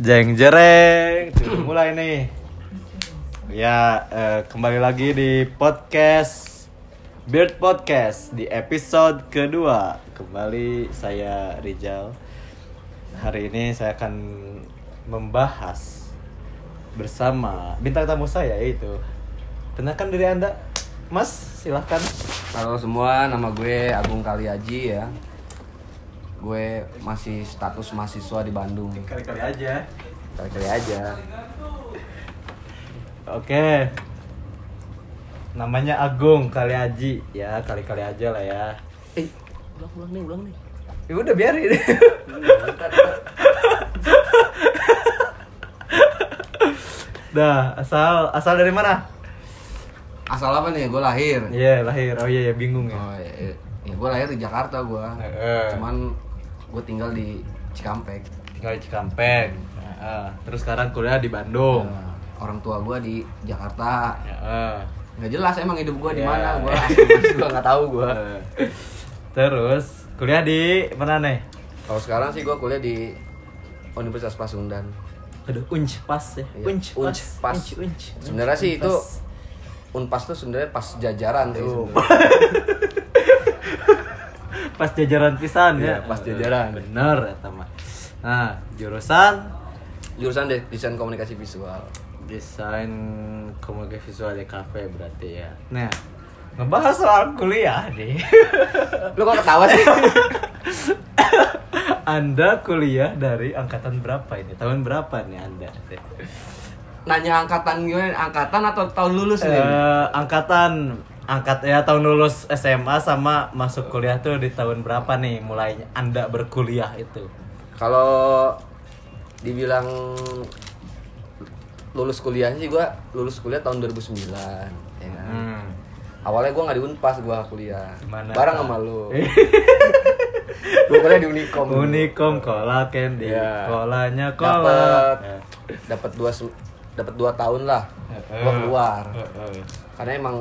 Jeng jereng, mulai nih. Ya, eh, kembali lagi di podcast Beard Podcast di episode kedua. Kembali saya Rizal. Hari ini saya akan membahas bersama bintang tamu saya yaitu Kenalkan diri Anda, Mas, silahkan. Halo semua, nama gue Agung Kaliaji ya. Gue masih status mahasiswa di Bandung. Kali-kali aja. Kali-kali aja. Oke. Namanya Agung Kaliaji ya, kali-kali aja lah ya. Eh, ulang ulang nih, ulang nih. Ya udah biarin. Dah, asal asal dari mana? Asal apa nih? Gue lahir. Iya, lahir. Oh iya, ya bingung ya. Oh, ya, ya gue lahir di Jakarta gue. Heeh. Cuman gue tinggal di Cikampek. Tinggal di Cikampek. Heeh. Terus sekarang kuliah di Bandung. Nah, orang tua gue di Jakarta. Heeh. Nggak jelas emang hidup gue di Ya. mana. Gue asli gue nggak tahu gue. Terus kuliah di mana nih? Kalau sekarang sih gue kuliah di Universitas Pasundan. Aduh, unj pas ya. Iya, Unj pas. Unj pas. Unj, unj. Sebenarnya sih Unj itu pas. Unpas tuh sebenarnya pas jajaran sih. Pas jajaran pisan ya. Iya, pas jajaran. Bener eta mah. Nah, jurusan Jurusan de- desain komunikasi visual. desain komunikasi visual di kafe berarti ya. Nah, ngebahas soal kuliah nih. Lu kok ketawa sih? anda kuliah dari angkatan berapa ini? Tahun berapa nih Anda? Nanya angkatan gimana? Angkatan atau tahun lulus nih? Eh, angkatan angkat ya tahun lulus SMA sama masuk kuliah tuh di tahun berapa nih mulai Anda berkuliah itu? Kalau dibilang lulus kuliah sih gua lulus kuliah tahun 2009 ya kan? Hmm. Awalnya gua nggak di Unpas gua kuliah. Gimana, Bareng Kak? sama lu. gua kuliah di Unikom. Unikom kola candy. Iya. Kolanya kola. Dapat Ya. dapat dua dapat dua tahun lah. Gua keluar. Karena emang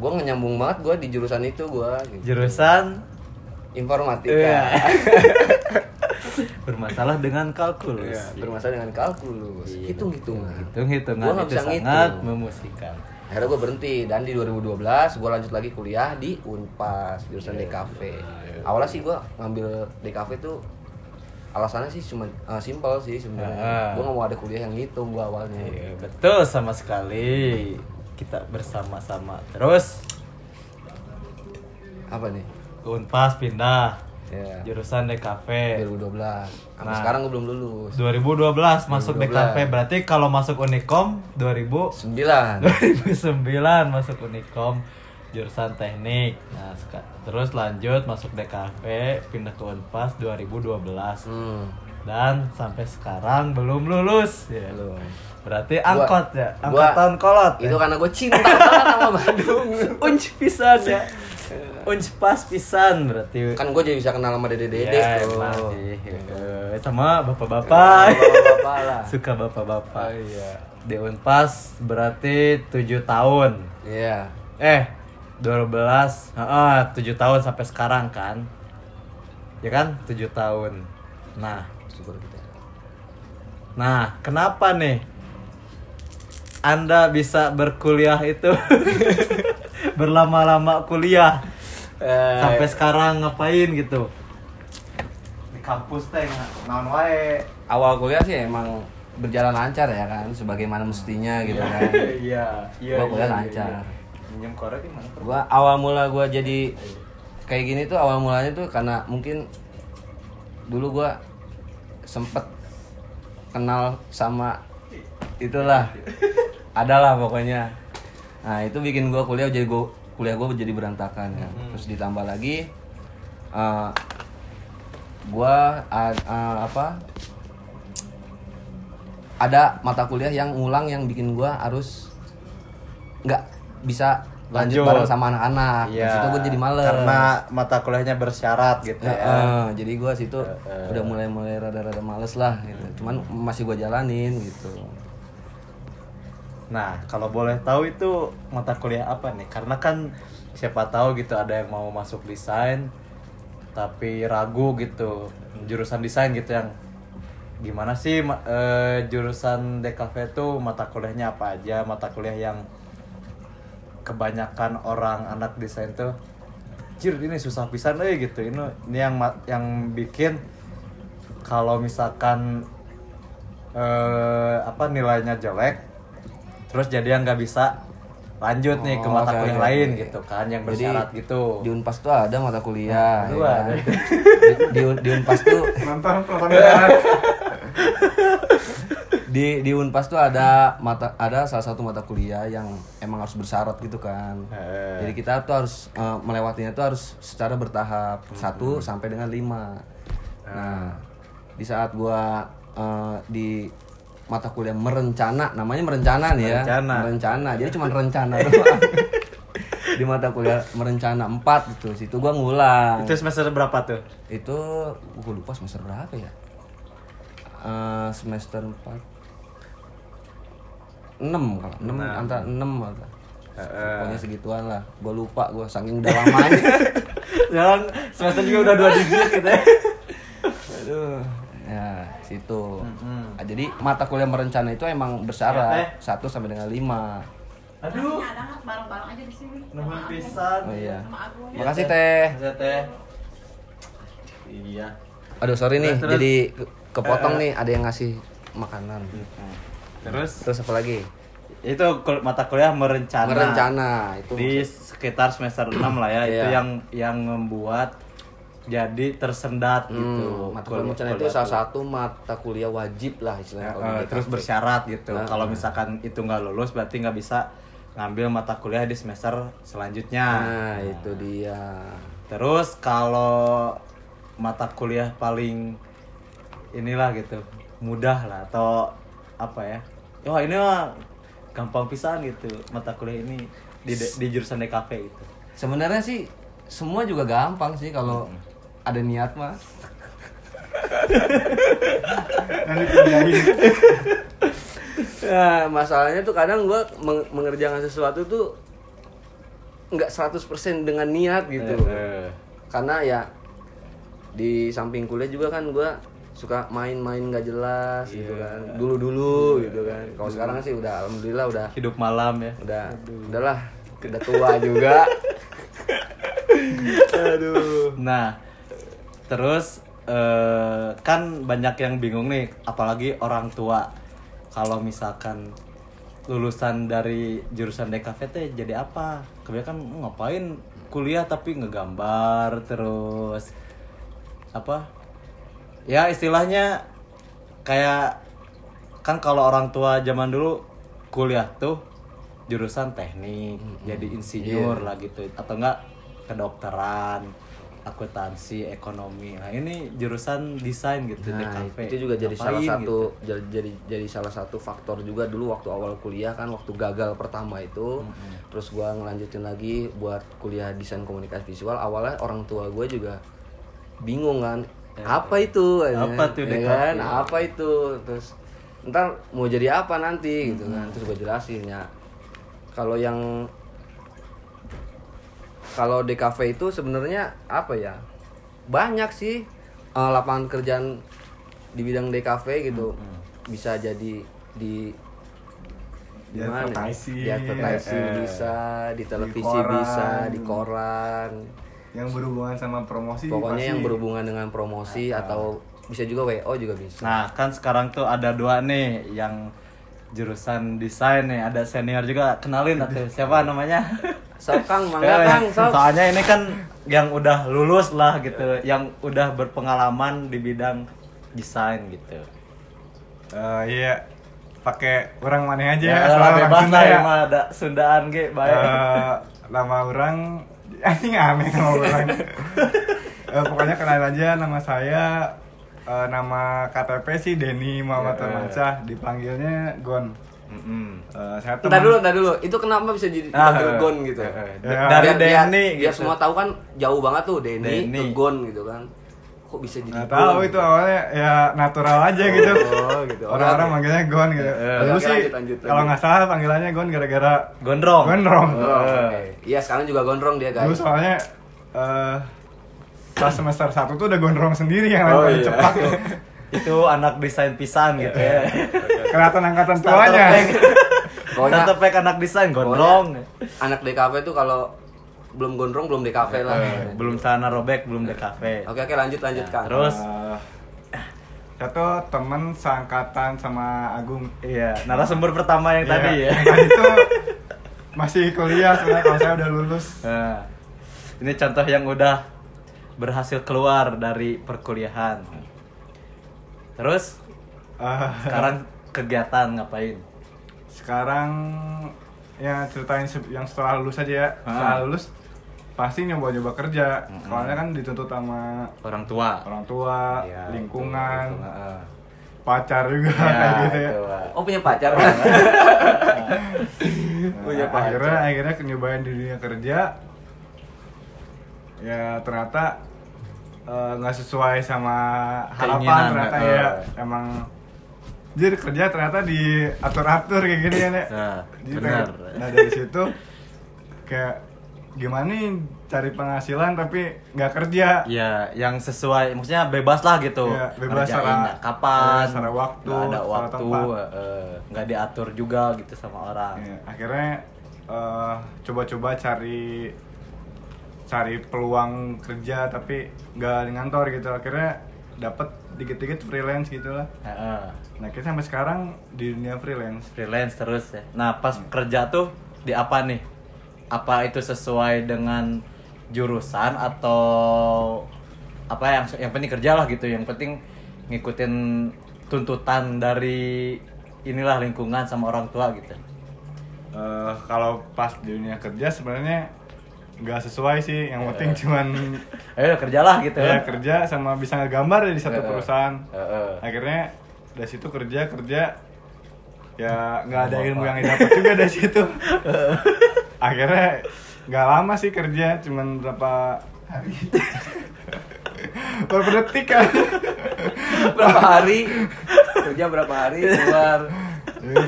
gua nggak nyambung banget gua di jurusan itu gua gitu. Jurusan informatika. Iya. bermasalah dengan kalkulus. Iya, bermasalah dengan kalkulus, Iya, hitung-hitungan. Hitung-hitungan Gua nggak itu bisa sangat ngitung. memusikan. Akhirnya gue berhenti dan di 2012 gue lanjut lagi kuliah di Unpas jurusan DKV. Awalnya sih gue ngambil DKV tuh alasannya sih cuma uh, simpel sih sebenarnya. Ah. Gue nggak mau ada kuliah yang ngitung gue awalnya. Iya, betul sama sekali. Kita bersama-sama terus Apa nih? Unpas pindah Ya. jurusan DKV. 2012. Sampai Nah. sekarang gue belum lulus. 2012 masuk 2012. DKV berarti kalau masuk Unikom 2000 9. 2009 masuk Unikom jurusan teknik. Nah, terus lanjut masuk DKV pindah ke Unpas 2012 Hmm. dan sampai sekarang belum lulus ya. Belum. Berarti Gua- angkot ya, gua- angkatan kolot. Itu ya. karena gue cinta banget sama Bandung. unj pisan ya. Unj pas pisan berarti. kan gue jadi bisa kenal sama dede-dede Ya, tuh. emang sih. Eh, sama bapak-bapak. Bapak-bapak lah. Suka bapak-bapak. Oh, iya. Di Unpas berarti 7 tahun. Iya. Eh, 12. Heeh, 7 tahun sampai sekarang kan. Ya kan? 7 tahun. Nah, Syukur kita. nah, kenapa nih Anda bisa berkuliah itu berlama-lama kuliah Eh, sampai sekarang ngapain gitu? Di kampus teh naon wae. awal kuliah sih emang berjalan lancar ya kan sebagaimana mestinya gitu kan Iya, iya. Gua kuliah iya, lancar. iya. Minjem korek gimana? Gua awal mula gua jadi kayak gini tuh awal mulanya tuh karena mungkin dulu gua sempet kenal sama itulah adalah pokoknya nah itu bikin gua kuliah jadi gua kuliah gua jadi berantakan ya terus ditambah lagi eh, gua a- a- apa ada mata kuliah yang ngulang yang bikin gua harus nggak bisa lanjut, Lanjut. bareng sama anak-anak. Di situ gue jadi males. Karena mata kuliahnya bersyarat gitu Ya, ya. eh, jadi gue situ Eh, udah mulai-mulai rada-rada males lah gitu. Cuman masih gue jalanin gitu. Nah, kalau boleh tahu itu mata kuliah apa nih? Karena kan siapa tahu gitu ada yang mau masuk desain tapi ragu gitu. Jurusan desain gitu yang gimana sih eh, jurusan DKV tuh mata kuliahnya apa aja? Mata kuliah yang kebanyakan orang anak desain tuh Jir ini susah pisan euy gitu. Ini ini yang yang bikin kalau misalkan eh apa nilainya jelek terus jadi yang nggak bisa lanjut nih ke Oh, mata oke, kuliah oke, lain oke. gitu kan yang Jadi, bersyarat gitu Di Unpas tuh ada mata kuliah. Lu ya ada. di, di, di Unpas tuh nonton pertandingan di di Unpas tuh ada mata ada salah satu mata kuliah yang emang harus bersyarat gitu kan. Eh. Jadi kita tuh harus eh, melewatinya tuh harus secara bertahap satu sampai dengan lima. Nah di saat gua eh, di mata kuliah merencana, namanya merencana nih ya, Merencana. merencana. Jadi cuma rencana doang. di mata kuliah merencana empat gitu, situ gua ngulang. itu semester berapa tuh? Itu gue lupa semester berapa ya. Eh, semester 4 6 kalau 6 antara 6 atau pokoknya segituan lah. Gue lupa gue saking udah lamanya Jangan semester juga udah dua digit gitu ya. aduh ya situ. Ah, jadi mata kuliah merencana itu emang bersyarat satu sampai dengan lima. Aduh, ada nggak bareng-bareng aja di sini. Agung. pisan. oh iya. Sama Agung makasih teh. Makasih teh. Iya. aduh sorry nih Terus, terus. jadi ke- kepotong nih ada yang ngasih makanan. Terus? Terus apa lagi? Itu kul- mata kuliah merencana. merencana itu Di sekitar semester 6 lah ya, itu Iya. yang yang membuat jadi tersendat gitu. Hmm, mata kuliah Kul- merencana itu salah satu mata kuliah wajib lah istilahnya Ya, terus bersyarat gitu. Nah, Kalau nah. misalkan itu nggak lulus berarti nggak bisa ngambil mata kuliah di semester selanjutnya. Nah, itu dia. Terus kalau mata kuliah paling inilah gitu mudah lah atau apa ya? Oh ini mah gampang pisan gitu mata kuliah ini di di jurusan DKV itu. Sebenarnya sih semua juga gampang sih kalau ada niat dipindahin Ya, masalahnya tuh kadang gua meng- mengerjakan sesuatu tuh nggak 100% dengan niat gitu. Eh, Karena ya di samping kuliah juga kan gua suka main-main nggak jelas gitu kan. Dulu-dulu gitu kan. Kalau sekarang sih udah alhamdulillah udah hidup malam ya. udah udahlah udah tua juga Aduh. Nah, terus eh, kan banyak yang bingung nih, apalagi orang tua. Kalau misalkan lulusan dari jurusan DKVT jadi apa? Kebanyakan ngapain kuliah tapi ngegambar terus apa? Ya istilahnya kayak kan kalau orang tua zaman dulu kuliah tuh jurusan teknik, jadi insinyur lah gitu atau enggak kedokteran, akuntansi, ekonomi. Nah, ini jurusan desain gitu Nah, DKV. itu juga jadi salah satu gitu? jadi, jadi jadi salah satu faktor juga dulu waktu awal kuliah kan waktu gagal pertama itu. Terus gua ngelanjutin lagi buat kuliah desain komunikasi visual. Awalnya orang tua gue juga bingung kan apa itu? Eh, Apa tuh ya DKV? kan? Apa itu? Terus ntar mau jadi apa nanti? Gitu kan. Terus gue jelasin ya. Kalau yang kalau DKV itu sebenarnya apa ya banyak sih eh, lapangan kerjaan di bidang DKV gitu bisa jadi di Di mana? advertising. di advertising Eh, bisa di televisi koran. bisa di koran yang berhubungan sama promosi pokoknya pasti yang berhubungan dengan promosi atau bisa juga WO juga bisa Nah, kan sekarang tuh ada dua nih yang jurusan desain nih, ada senior juga. Kenalin atuh siapa namanya? sok kang Eh, mangga kang sok. Soalnya ini kan yang udah lulus lah gitu, yang udah berpengalaman di bidang desain gitu. Eh, iya. Pakai orang mana aja Ya, asal lah, orang bebas Sunda ya. emang ada Sundaan ge baik. Eh, nama orang anjing aneh nama orang. Eh, pokoknya kenal aja nama saya. Eh, nama KTP sih Denny Muhammad Ya. Termancah dipanggilnya Gon Mm-mm. Eh, saya Ntar teman dulu, ntar dulu. Itu kenapa bisa jadi Ah, eh, Gon gitu? eh, eh. Ya. Dari Biar- biar- Denny biar gitu. semua tahu kan jauh banget tuh Denny, Denny. ke Gon gitu kan. Kok bisa jadi nggak Gon? tahu itu awalnya ya natural aja gitu Oh, gitu. orang-orang Oke. manggilnya Gon gitu dulu oke, sih lanjut, lanjut, kalau nggak salah panggilannya Gon gara-gara Gondrong. Gondrong Oh, oke. Iya, sekarang juga gondrong dia, dulu guys. soalnya eh pas semester 1 tuh udah gondrong sendiri yang Oh, iya. cepat tuh. itu anak desain pisan gitu ya Kelihatan angkatan tuanya. Pokoknya pack anak desain gondrong. Anak DKV tuh kalau belum gondrong belum DKV lah. Eh, belum sana robek belum di kafe Oke oke lanjut lanjut Kang. terus? Eh, saya tuh temen seangkatan sama Agung. iya narasumber pertama yang tadi ya. Iya, yang Tadi tuh masih kuliah sebenarnya kalau saya udah lulus. Nah, ini contoh yang udah berhasil keluar dari perkuliahan. Terus? Eh, sekarang kegiatan ngapain sekarang ya ceritain se- yang setelah lulus aja ya. Setelah Ah. lulus pasti nyoba-nyoba kerja. Soalnya kan dituntut sama orang tua orang tua, Iya, lingkungan, itu, itu, heeh. pacar juga Ya, kayak gitu ya. itu, Pak. Oh punya pacar. punya Nah, pacar. akhirnya akhirnya nyobain di dunia kerja ya ternyata eh, nggak sesuai sama harapan Keinginan, ternyata eh. ya emang jadi kerja ternyata diatur-atur kayak gini ya Nek. Nah, Jadi benar. kayak- nah dari situ kayak gimana nih cari penghasilan tapi nggak kerja Ya, yang sesuai, maksudnya bebas lah gitu. Iya, bebas Ngerjain secara- kapan, secara waktu, nggak ada waktu, eh, nggak diatur juga gitu sama orang. Ya, akhirnya eh, coba-coba cari cari peluang kerja tapi nggak di kantor gitu akhirnya dapat dikit-dikit freelance gitu lah Heeh. nah kita sampai sekarang di dunia freelance freelance terus ya. Nah, pas kerja tuh di apa nih? Apa itu sesuai dengan jurusan atau apa yang yang penting kerja lah gitu. Yang penting ngikutin tuntutan dari inilah lingkungan sama orang tua gitu. Eh, kalau pas di dunia kerja sebenarnya nggak sesuai sih yang penting cuman Ayo kerjalah gitu. Ya kerja sama bisa ngegambar ya di satu Heeh. perusahaan. Heeh. akhirnya dari situ kerja kerja ya nggak ada ilmu yang didapat juga dari situ. Akhirnya nggak lama sih kerja cuman berapa hari? Berapa detik kan? Berapa hari? Kerja berapa hari keluar?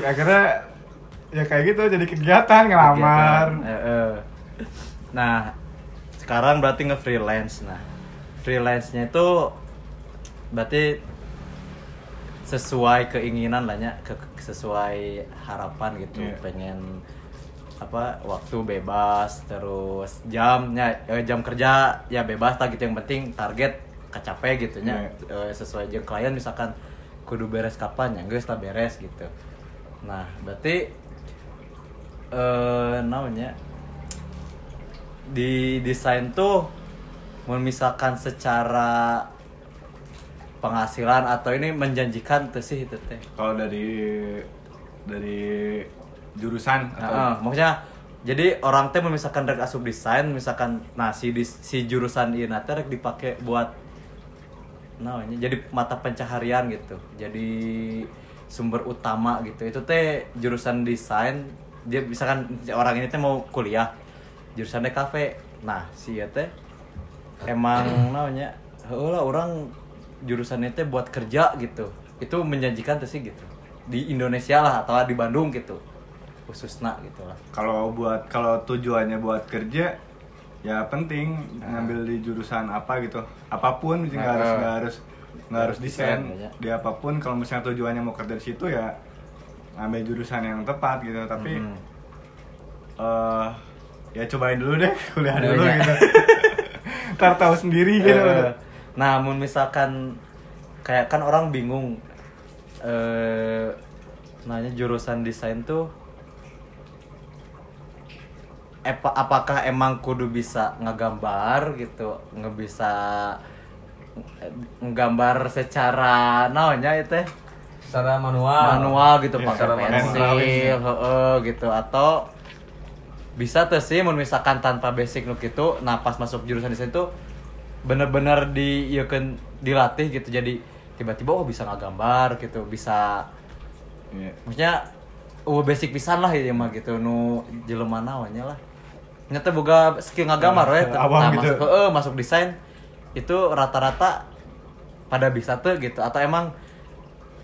Akhirnya ya kayak gitu jadi kegiatan ngelamar. Kegiatan. Nah, sekarang berarti nge-freelance. Nah, freelance-nya itu berarti sesuai keinginan lah ya, ke sesuai harapan gitu. Iya. Pengen apa waktu bebas terus jamnya eh, jam kerja ya bebas lah gitu yang penting target kecapai gitu nya Iya. Eh, sesuai aja klien misalkan kudu beres kapan ya guys lah beres gitu nah berarti eh namanya di desain tuh misalkan secara penghasilan atau ini menjanjikan tuh sih itu teh. Kalau dari dari jurusan atau Heeh, maksudnya jadi orang teh misalkan rek asup desain misalkan nah si dis- si jurusan ieu teh rek dipake buat namanya jadi mata pencaharian gitu. Jadi sumber utama gitu. Itu teh jurusan desain dia misalkan orang ini teh mau kuliah jurusan kafe. Nah si ieu teh emang namanya lah orang jurusan itu buat kerja gitu. Itu menjanjikan tuh sih gitu. Di Indonesia lah atau di Bandung gitu. Khususnya gitu lah. Kalau buat kalau tujuannya buat kerja ya penting ngambil di jurusan apa gitu. Apa pun nggak harus Nah. nggak harus nggak harus desain. Desain, ya. di apa pun kalau misalnya tujuannya mau kerja di situ ya ngambil jurusan yang tepat gitu. Tapi Hmm. eh ya cobain dulu deh kuliah Dulu dulu ya. gitu. Ntar tahu sendiri gitu. Eh, nah mun misalkan kayak kan orang bingung eh nanya jurusan desain tuh epa, apakah emang kudu bisa ngegambar gitu nggak bisa nggambar secara naonnya itu? Secara manual. Manual gitu Iya, pakai secara pensil manual. heeh, gitu. Atau bisa tuh sih mun misalkan tanpa basic nuk itu nah pas masuk jurusan desain itu bener-bener di ya kan dilatih gitu jadi tiba-tiba oh bisa ngagambar gitu bisa Iya. maksudnya uh basic pisan lah ya mah gitu nu jelema naonnya lah nyata boga skill ngagambar Eh, awam Nah, gitu. masuk heeh, masuk desain itu rata-rata pada bisa tuh gitu atau emang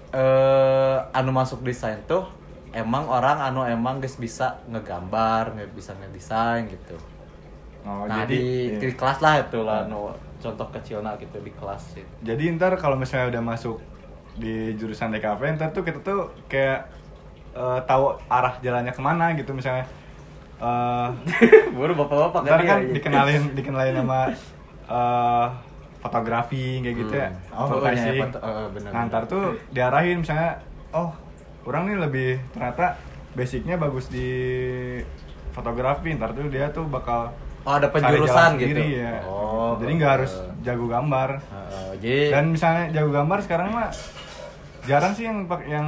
eh anu masuk desain tuh emang orang anu emang guys bisa ngegambar nggak bisa ngedesain gitu oh, nah jadi di, iya. di kelas lah itu lah anu contoh kecilnya gitu di kelas gitu. Jadi ntar kalau misalnya udah masuk di jurusan DKV, ntar tuh kita tuh kayak eh, tahu arah jalannya ke mana gitu misalnya. Baru bapak-bapak ntar kan iya. dikenalin dikenalin sama eh, fotografi kayak gitu ya. Oh, pokoknya ya, Advertising. foto- eh, bener, Nah, ntar tuh diarahin misalnya, oh orang nih lebih ternyata basicnya bagus di fotografi, ntar tuh dia tuh bakal Oh, ada penjurusan gitu. sendiri, ya. Oh, jadi nggak harus jago gambar. Heeh, jadi Dan misalnya jago gambar sekarang mah jarang sih yang pak yang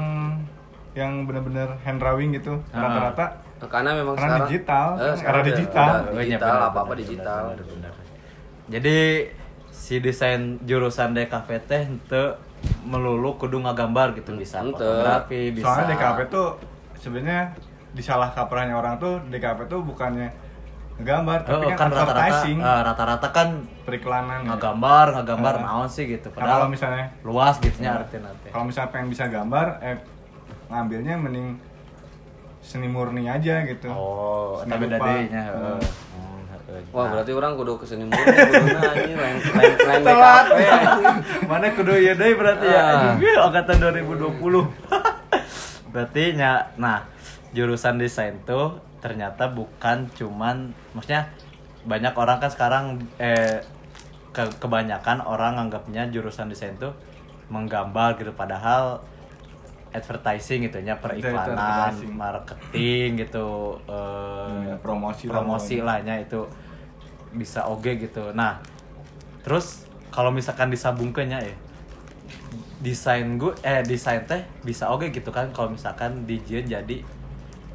yang bener-bener hand drawing gitu. Rata-rata karena memang Karena sekarang digital, eh, kan sekarang era digital. udah iya, digital benar, apa apa benar, digital benar, benar, benar. Jadi si desain jurusan DKV teh ente melulu kudu ngagambar gitu bisa Ente. fotografi bisa soalnya DKP tuh sebenarnya disalah kaprahnya orang tuh DKP tuh bukannya ngegambar tapi Oh, kan, kan rata-rata eh, rata-rata kan periklanan. ya. ngagambar ngagambar Eh. naon sih gitu Nah, padahal kalau misalnya luas gitu nya Nah, artinya teh. kalau misalnya pengen bisa gambar eh ngambilnya mending seni murni aja gitu. Oh, Seni tapi beda rupa. Wah Nah, berarti orang kudu ke sini murni kudu anjing lain lain lain Telat. Mana kudu ieu deui berarti ya. Ah. Anjing, angkatan 2020. berarti nya nah, jurusan desain tuh ternyata bukan cuman maksudnya banyak orang kan sekarang eh ke- kebanyakan orang anggapnya jurusan desain tuh menggambar gitu padahal advertising gitu nya periklanan, marketing gitu eh, Hmm, promosi lah promosi lahnya itu bisa oge gitu. Nah, terus kalau misalkan disambungkannya ya desain gue eh desain teh bisa oge gitu kan kalau misalkan dijieun jadi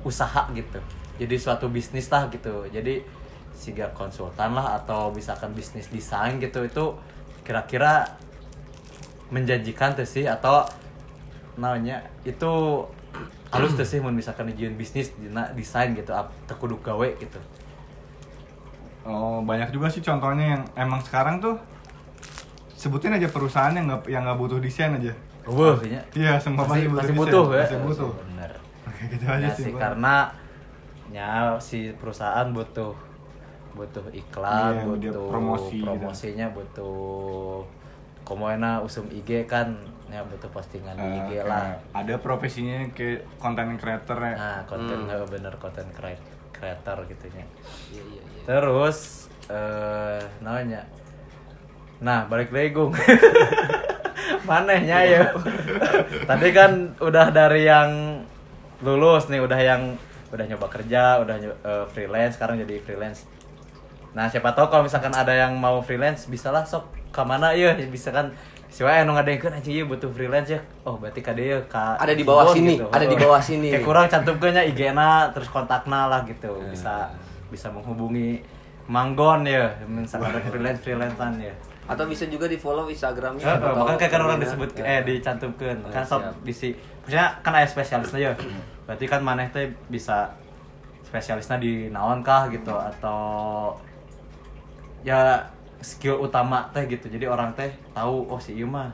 usaha gitu. Jadi suatu bisnis lah gitu. Jadi siga konsultan lah atau misalkan bisnis desain gitu itu kira-kira menjanjikan tuh sih atau namanya itu halus tuh sih misalkan dijieun bisnis desain gitu kudu gawe gitu. Oh, banyak juga sih contohnya yang emang sekarang tuh sebutin aja perusahaan yang nggak yang nggak butuh desain aja. Kayaknya Iya, semua pasti, pasti, pasti desain, butuh ya. Pasti butuh. Bener. Oke, gitu aja Ya sih. karena ya si perusahaan butuh butuh iklan, Iya, butuh promosi gitu. promosinya, butuh komoena usum IG kan, ya butuh postingan di Eh, IG kayak lah. Ada profesinya kayak content creator ya. Nah, konten Hmm. bener konten creator gitu nya. Iya iya iya. Terus eh namanya. Nah, balik lagi Gung. Manehnya ya. Tadi kan udah dari yang lulus nih, udah yang udah nyoba kerja, udah eh, freelance, sekarang jadi freelance. Nah, siapa tahu kalau misalkan ada yang mau freelance, bisalah sok ke mana ya, bisa kan siapa yang ngadengkeun aja ya butuh freelance ya. Oh, berarti ka dieu ka Ada di bawah sini, ada di bawah sini. Kayak kurang cantumkeun nya IG-na terus kontakna lah gitu. Bisa bisa menghubungi Manggon ya, misalkan ada freelance freelancean ya. Atau bisa juga di follow Instagramnya. Ya, bahkan kayak kan orang disebut Ya. eh dicantumkan. Oh, kan sob bisi maksudnya kan ada spesialisnya ya berarti kan maneh teh bisa spesialisnya di naon kah gitu atau ya skill utama teh gitu. Jadi orang teh tahu oh si ieu mah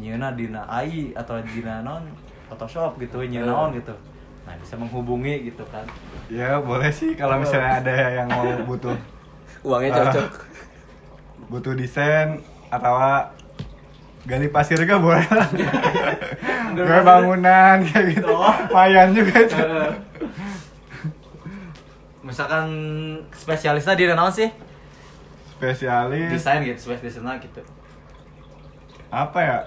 nyieuna dina AI atau dina naon Photoshop gitu nyieun naon gitu. Nah bisa menghubungi gitu kan Ya, boleh sih kalau misalnya ada yang mau butuh Uangnya cocok. butuh desain atau gali pasir juga boleh lah. Gue bangunan kayak gitu. Lumayan juga itu. misalkan spesialisnya di naon sih Spesialis desain gitu spesialisnya gitu apa ya?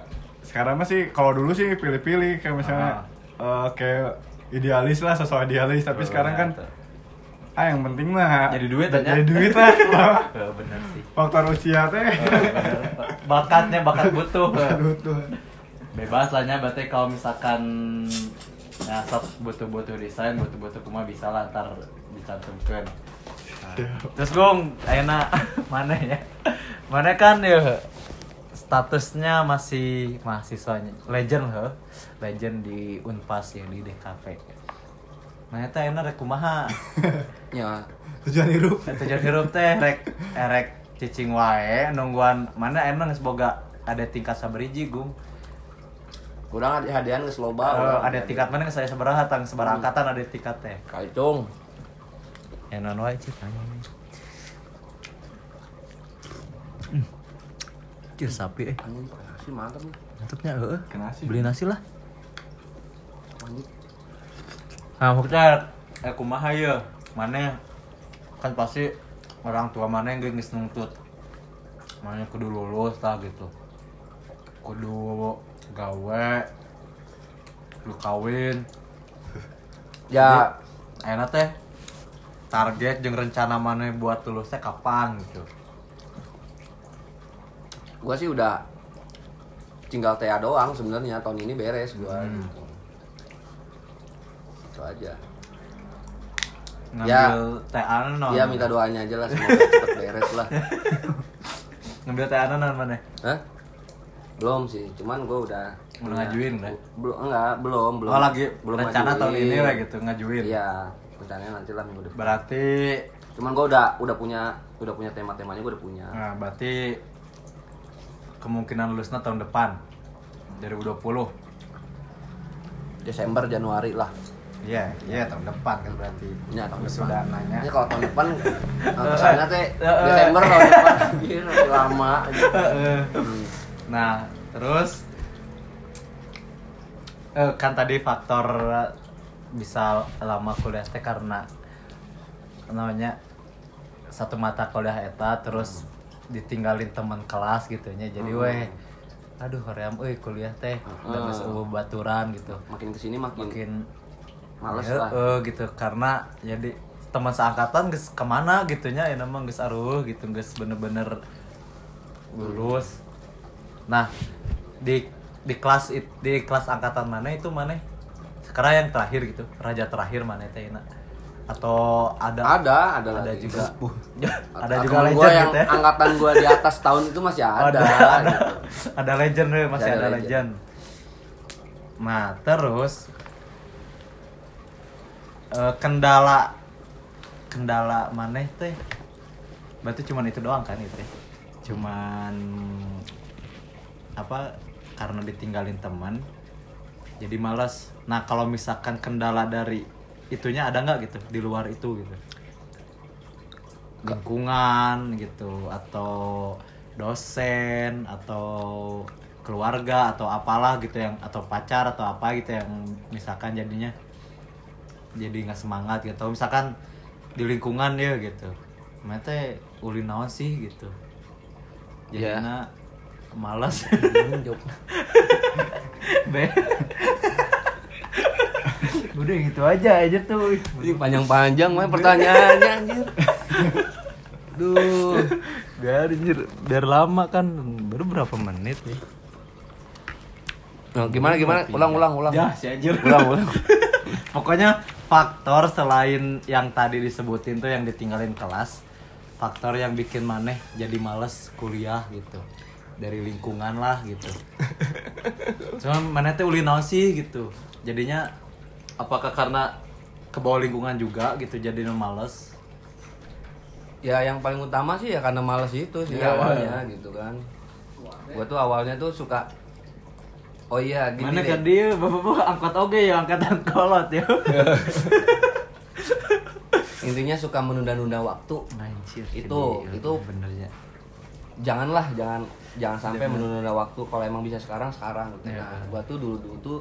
Sekarang mah sih kalau dulu sih pilih-pilih kayak misalnya eh, kayak idealis lah sosok idealis. Tapi Oh, sekarang kan ah yang penting mah Jadi duit, jadi ya? duit lah. Eh, bener sih. Faktor usia teh. Bakatnya bakat butuh. Aduh, tuh. bebas lah nya berarti kalau misalkan ya sok butuh-butuh desain butuh-butuh kuma bisa lah ntar dicantumkan. Nah, terus gong enak mana ya? Mana kan ya statusnya masih mahasiswanya legend he legend di unpas ya di DKV nah itu enak rek kumaha Ya. tujuan hidup tujuan hirup teh rek erek cicing wae nungguan mana emang geus boga ada tingkat sabriji gung Kurang ada hadiah geus loba. Eh, ada tingkat mana saya seberaha tang seberapa angkatan ada tingkat teh Kacung. yang non wae cik Anjir sapi eh. Anjing mantap nih. Mantapnya heeh. Beli nasi lah. Nah, maksudnya eh kumaha ya? Mana kan pasti orang tua mana yang geus nuntut. Mana kudu lulus lah gitu. Kudu gawe lu kawin Ya, enak teh target jeung rencana mana buat lulusnya kapan gitu gua sih udah tinggal TA doang sebenarnya tahun ini beres gua Hmm. gitu. Itu aja. ngambil TA non Iya minta doanya aja lah semoga cepet beres lah. ngambil TA non mana Hah? Belum sih, cuman gua udah Udah ngajuin, Bre? Belum enggak, belum, belum. oh lagi belum rencana tahun ngajuin. ini lah gitu ngajuin Iya, rencananya nanti lah minggu depan. berarti Cuman gua udah udah punya udah punya tema-temanya gua udah punya. nah berarti kemungkinan lulusnya tahun depan 2020 Desember Januari lah. Iya iya tahun depan kan berarti Ya, tahun depan. sudah nanya Ya kalau tahun depan eh, kesannya teh Eh, eh. Desember tahun depan masih lama. Hmm. nah terus eh, kan tadi faktor bisa lama kuliah teh karena namanya satu mata kuliah eta terus ditinggalin teman kelas gitu nya jadi Hmm. weh aduh hoream euy kuliah teh udah Hmm. eueuh baturan gitu Makin ke sini makin, makin males ya, lah. eh, gitu karena jadi teman seangkatan geus ke mana gitunya ya nama geus aruh gitu geus bener-bener lulus nah di di kelas it- di kelas angkatan mana itu mana sekarang yang terakhir gitu raja terakhir mana teh Ina? atau ada Ada, ada, ada lagi. juga ada juga gua legend yang gitu ya angkatan gua di atas tahun itu masih ada. ada ada, gitu. ada legend we, masih Ada ada, legend. legend. Nah, terus eh, kendala kendala mana teh? Berarti cuman itu doang kan itu? Cuman apa? Karena ditinggalin teman jadi malas. Nah, kalau misalkan kendala dari itunya ada nggak gitu di luar itu gitu? lingkungan gitu atau dosen atau keluarga atau apalah gitu yang atau pacar atau apa gitu yang misalkan jadinya jadi nggak semangat gitu atau misalkan di lingkungan ya gitu teh ulin naon sih gitu Ya. jadinya malas Hmm, jawab. Be. udah gitu aja aja tuh Ini panjang-panjang mah pertanyaannya anjir. Duh, biar anjir, biar lama kan baru berapa menit nih. Nah, gimana gimana? Ulang ulang ulang. Ya, si anjir. Ulang ulang. Pokoknya faktor selain yang tadi disebutin tuh yang ditinggalin kelas, faktor yang bikin maneh jadi males kuliah gitu. Dari lingkungan lah gitu. Cuma maneh teh ulin naon sih gitu. Jadinya apakah karena ke bawah lingkungan juga gitu jadi males? Ya yang paling utama sih ya karena males itu sih Iya. awalnya gitu kan. Gua tuh awalnya tuh suka Oh iya, gini Mana kan dia bapak-bapak angkat oge ya angkatan kolot ya. Intinya suka menunda-nunda waktu. Anjir. Itu itu benernya. janganlah jangan jangan sampai menunda-nunda waktu kalau emang bisa sekarang sekarang gitu. Iya. Nah, gua tuh dulu-dulu tuh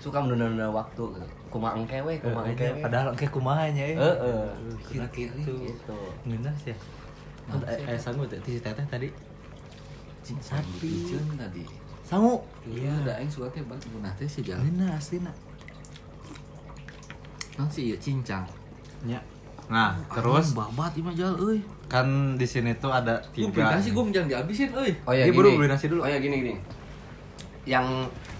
suka menunda-nunda waktu gitu. Kuma engke we, kuma engke we. Padahal kayak kumahanya ya. Heeh. Kira gitu. Ngenas ya. Eh, eh sanggup teh si teteh tadi. Sapi. Tadi. Sangu. Iya, da aing suka teh banget punah teh si jalan. Ngeuna aslina. Nang si ieu cincang. Ya. Nah, terus babat ieu mah jal euy. kan di sini tuh ada tiga. beli nasi gua menjang dihabisin euy. Oh ya gini. baru beli nasi dulu. Oh ya gini gini. Yang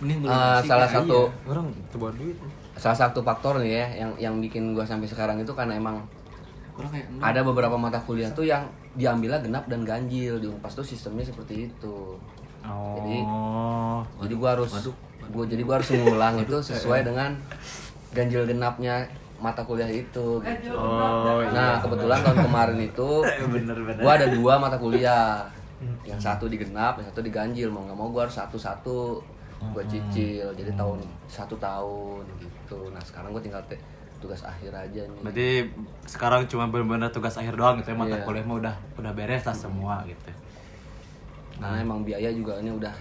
eh, nasi salah satu Iya, orang coba duit. salah satu faktor nih ya yang yang bikin gua sampai sekarang itu karena emang ada beberapa mata kuliah tuh yang diambilnya genap dan ganjil di Unpas tuh sistemnya seperti itu. Oh. Jadi jadi gua harus gua jadi gua harus ngulang itu sesuai dengan ganjil genapnya mata kuliah itu. gitu. Oh, iya. Nah kebetulan tahun kemarin itu bener-bener. gua ada dua mata kuliah. Yang satu digenap, yang satu diganjil. Mau nggak mau gua harus satu-satu gua cicil. Jadi tahun satu tahun gitu. Nah sekarang gua tinggal te- tugas akhir aja nih. Berarti sekarang cuma benar-benar tugas akhir doang gitu ya mata Iya. kuliah mah udah udah beres lah semua gitu. Karena emang biaya juga ini udah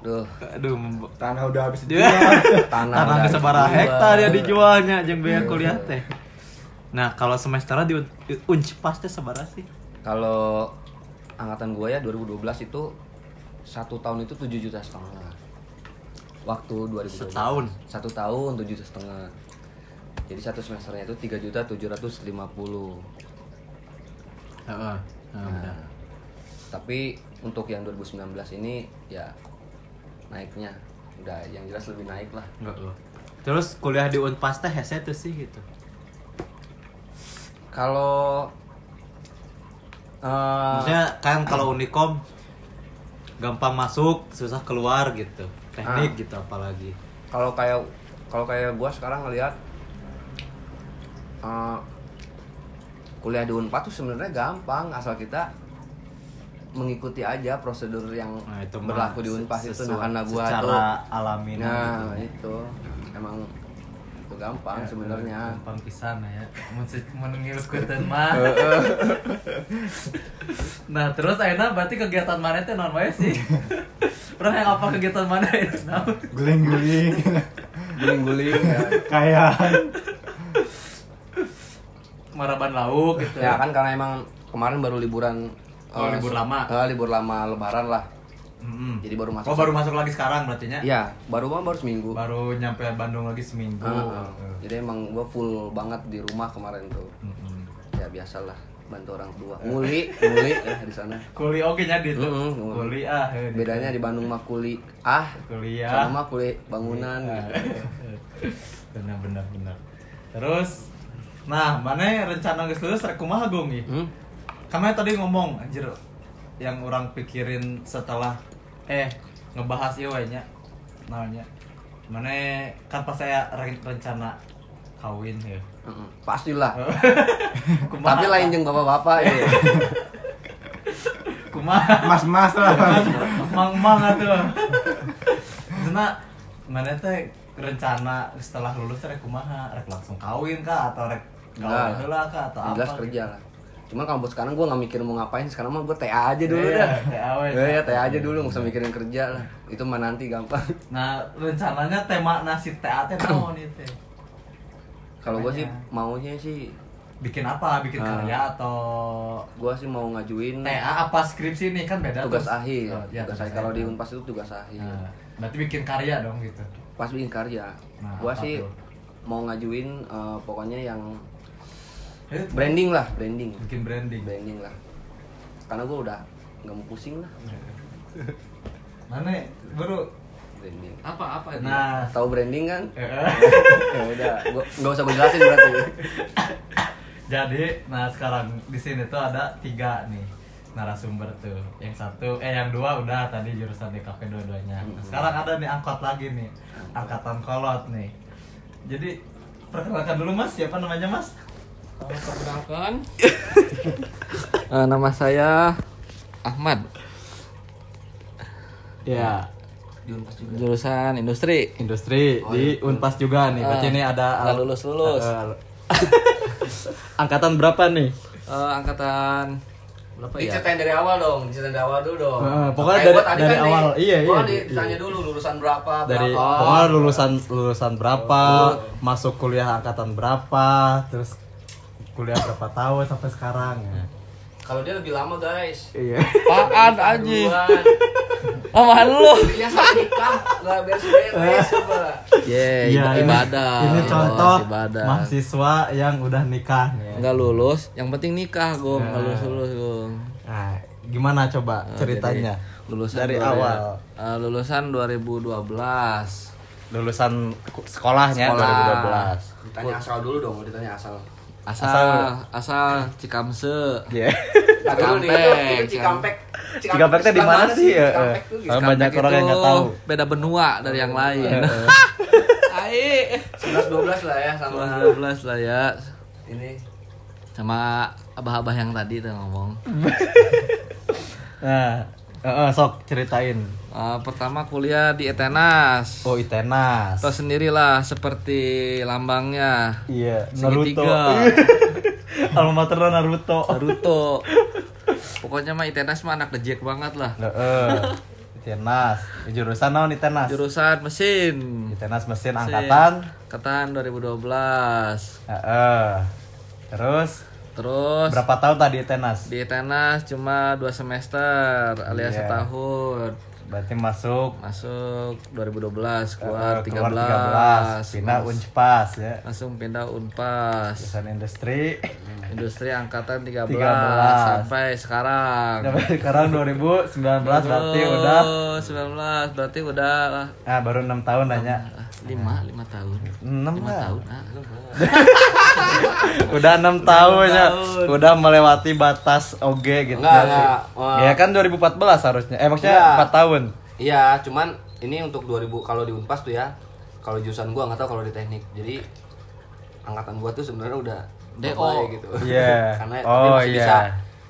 Duh, Aduh, Tanah udah habis dia tanah tanah sabaraha dijual. hektar ya dijualnya jeung biaya kuliah teh. Nah, kalau semesteran di Un- Unpas teh sabaraha sih? Kalau angkatan gue ya 2012 itu satu tahun itu 7 juta setengah. Waktu 2012. Setahun? Satu tahun 7 juta setengah. Jadi satu semesternya itu 3 juta 750. Heeh. Nah, tapi untuk yang 2019 ini ya naiknya udah yang jelas lebih naik lah. Enggak loh. Terus kuliah di Unpas teh hese tuh sih gitu. Kalau eh, Maksudnya kan kalau Unikom gampang masuk, susah keluar gitu. Teknik gitu apalagi. kalau kayak kalau kayak gua sekarang ngelihat eh, kuliah di Unpad tuh sebenarnya gampang asal kita mengikuti aja prosedur yang Nah, itu berlaku di Unpad itu nah karena gua secara tuh alami nah itu emang itu gampang sebenarnya gampang pisan ya. Ngileukeun mah. nah, terus ayeuna berarti kegiatan mana teh naon wae sih? Orang yang apa kegiatan mana itu? Guling-guling guling-guling ya. kayak Maraban lauk gitu. ya kan karena emang kemarin baru liburan Oh, eh, libur lama. eh, libur lama lebaran lah Mm-mm. jadi baru masuk Oh, baru masuk lagi sekarang berarti ya baru mah baru seminggu Baru nyampe Bandung lagi seminggu. Ah, ah. Jadi emang gua full banget di rumah kemarin tuh. Mm-mm. Ya biasalah bantu orang tua. Nguli, nguli ya di sana. Kuli oke nya di itu. Mm-mm, nguli. Kuli ah. eh, di- Bedanya di Bandung mah kuli ah, kuliah. sana mah kuli bangunan. Ah. gitu. benar benar benar. Terus nah, mana rencana geus lulus rek kumaha gong? Hmm? Kamu tadi ngomong anjir yang orang pikirin setelah eh ngebahas ieu we nya. Naonnya? Mana kan pas saya re- rencana kawin ya. Mm-mm, Pastilah. Kumaha? Tapi lain jeung bapak-bapak ya. kumaha? mas-mas lah mang-mang atuh. Maksudnya mana teh rencana setelah lulus rek kumaha? Rek langsung kawin kah atau rek gawe Enggak. heula kah atau apa? jelas kerja lah. Cuman kalau buat sekarang gua nggak mikir mau ngapain, sekarang mah gua TA aja dulu Iya, dah. TA. Iya, TA aja dulu, nggak usah mikirin kerja lah. Itu mah nanti gampang. Nah, rencananya tema nasi TA teh naon ieu teh? Kalau gua sih maunya sih Bikin apa? Bikin Ah. karya atau gua sih mau ngajuin TA apa skripsi nih kan beda tugas tuh. akhir. Oh, iya, tugas akhir kalau di Unpas itu tugas akhir. Nah, berarti bikin karya dong gitu. Pas bikin karya. Nah, apa sih tuh? mau ngajuin eh, pokoknya yang branding lah, branding. bikin branding. Branding lah. Karena gua udah nggak mau pusing lah Mana baru branding. Apa apa itu? nah Tahu branding kan? eh, ya udah, gua nggak usah gue jelasin berarti. jadi nah sekarang di sini tuh ada tiga nih narasumber tuh yang satu eh yang dua udah tadi jurusan di kafe dua-duanya. Nah, sekarang ada nih angkot lagi nih angkatan kolot nih jadi perkenalkan dulu mas siapa namanya mas Perkenalkan. Eh, nama saya Ahmad. ya Di Unpas juga. Jurusan industri. industri di unpas juga nih berarti Ah, ini ada nggak lulus-lulus. Eh, angkatan berapa nih Eh, angkatan berapa ya? Diceritain dari awal dong, diceritain dari awal dulu dong. Ah, pokoknya Kayak dari- tadi dari kan awal. nih, Iya, iya, di- iya. ditanya dulu lulusan berapa, dari berapa. pokoknya lulusan lulusan berapa masuk kuliah angkatan berapa terus kuliah berapa tahun sampai sekarang ya Kalau dia lebih lama guys. iya Apaan anjing? Duluan. Apaan lu? Dia nikah nggak beres-beres. Yeah, Iya, ini- ibadah. ini Oh, contoh ibadah. mahasiswa yang udah nikah ya. Enggak lulus, yang penting nikah, Gong. Enggak Nah. lulus lulus, Gong. nah gimana coba ceritanya Jadi, lulusan dari dua- awal eh, lulusan 2012. lulusan sekolahnya Sekolah. 2012 Ditanya asal dulu dong, ditanya asal. Asal asal Cikamse. Iya. Dulu nih, Cikampek, Cikampek. Cikampek teh di mana sih ya? Banyak Cikampek orang yang nggak tahu. Beda benua dari yang lain. Ai. 11-12 lah ya sama 12 lah ya. ini. Sama abah-abah yang tadi tuh ngomong. nah eh, eh, sok ceritain Eh, pertama kuliah di Etenas. oh Itenas Tahu sendirilah seperti lambangnya. iya Naruto alma mater Naruto Naruto. Pokoknya mah Itenas mah anak dejek banget lah. Heeh. Itenas. Jurusan naon Itenas? Jurusan mesin. Itenas mesin Mesin. angkatan. Angkatan 2012. Heeh. Terus Terus berapa tahun tadi Itenas? di Itenas cuma dua semester alias Iya. setahun. Berarti masuk Masuk 2012 eh, keluar 13. keluar 13. Pindah Mas- Unpas ya. langsung pindah Unpas. Jurusan industri. Industri angkatan 13, 13. sampai sekarang. Sampai sekarang 2019 berarti udah 19 berarti udah Nah, baru 6 tahun nanya. 5 5 tahun. 6 5 lah. tahun. Ah. Udah 6 tahun ya. Udah melewati batas oge gitu. Enggak, enggak. Ya kan 2014 harusnya. Eh maksudnya. 4 tahun. Iya, cuman ini untuk 2000 kalau di Unpas tuh ya. Kalau jurusan gua nggak tahu kalau di teknik. Jadi angkatan gua tuh sebenarnya udah DO. bye-bye gitu. Iya. Karena Oh, tapi masih iya. bisa.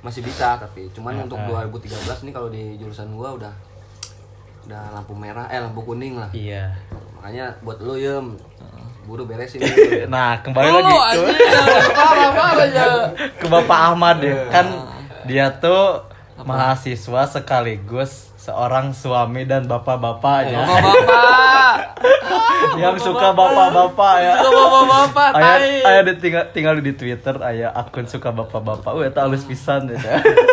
Masih bisa tapi cuman Heeh. untuk 2013 nih kalau di jurusan gua udah udah lampu merah eh lampu kuning lah. Iya. Makanya buat lu Yem buru beresin Nah, kembali Oh, lagi ke, ya. ke Bapak Ahmad ya. Kan dia tuh mahasiswa sekaligus seorang suami dan bapak-bapak ya. Bapak-bapak. yang suka bapak-bapak ya. Suka bapak-bapak, Ayah, ayah tinggal, tinggal di Twitter, ayah akun suka bapak-bapak. Wah, eta halus pisan ya.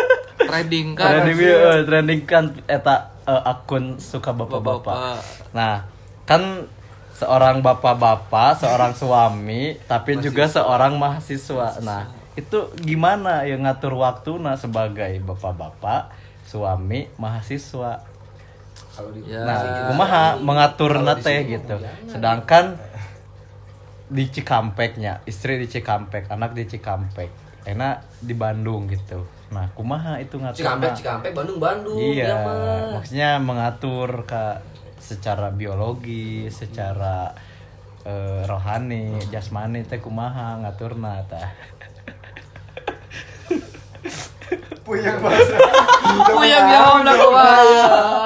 Trading kan. trending eh, trending kan eta eh, akun suka bapak-bapak. Bapak. Nah, kan seorang bapak-bapak, seorang suami, tapi juga seorang mahasiswa. Nah, itu gimana ya ngatur waktu nah sebagai bapak-bapak, suami, mahasiswa. kalau di Ya. Nah, kumaha mengatur nate gitu. Sedangkan di Cikampeknya, istri di Cikampek, anak di Cikampek, enak di Bandung gitu. Nah, kumaha itu ngatur? Cikampek, Cikampek, Bandung, Bandung. Iya, ya maksudnya mengatur ke secara biologi, secara eh, rohani, jasmani teh kumaha ngaturna tah. Puyeng bahasa. Aku yang jawab dah gua.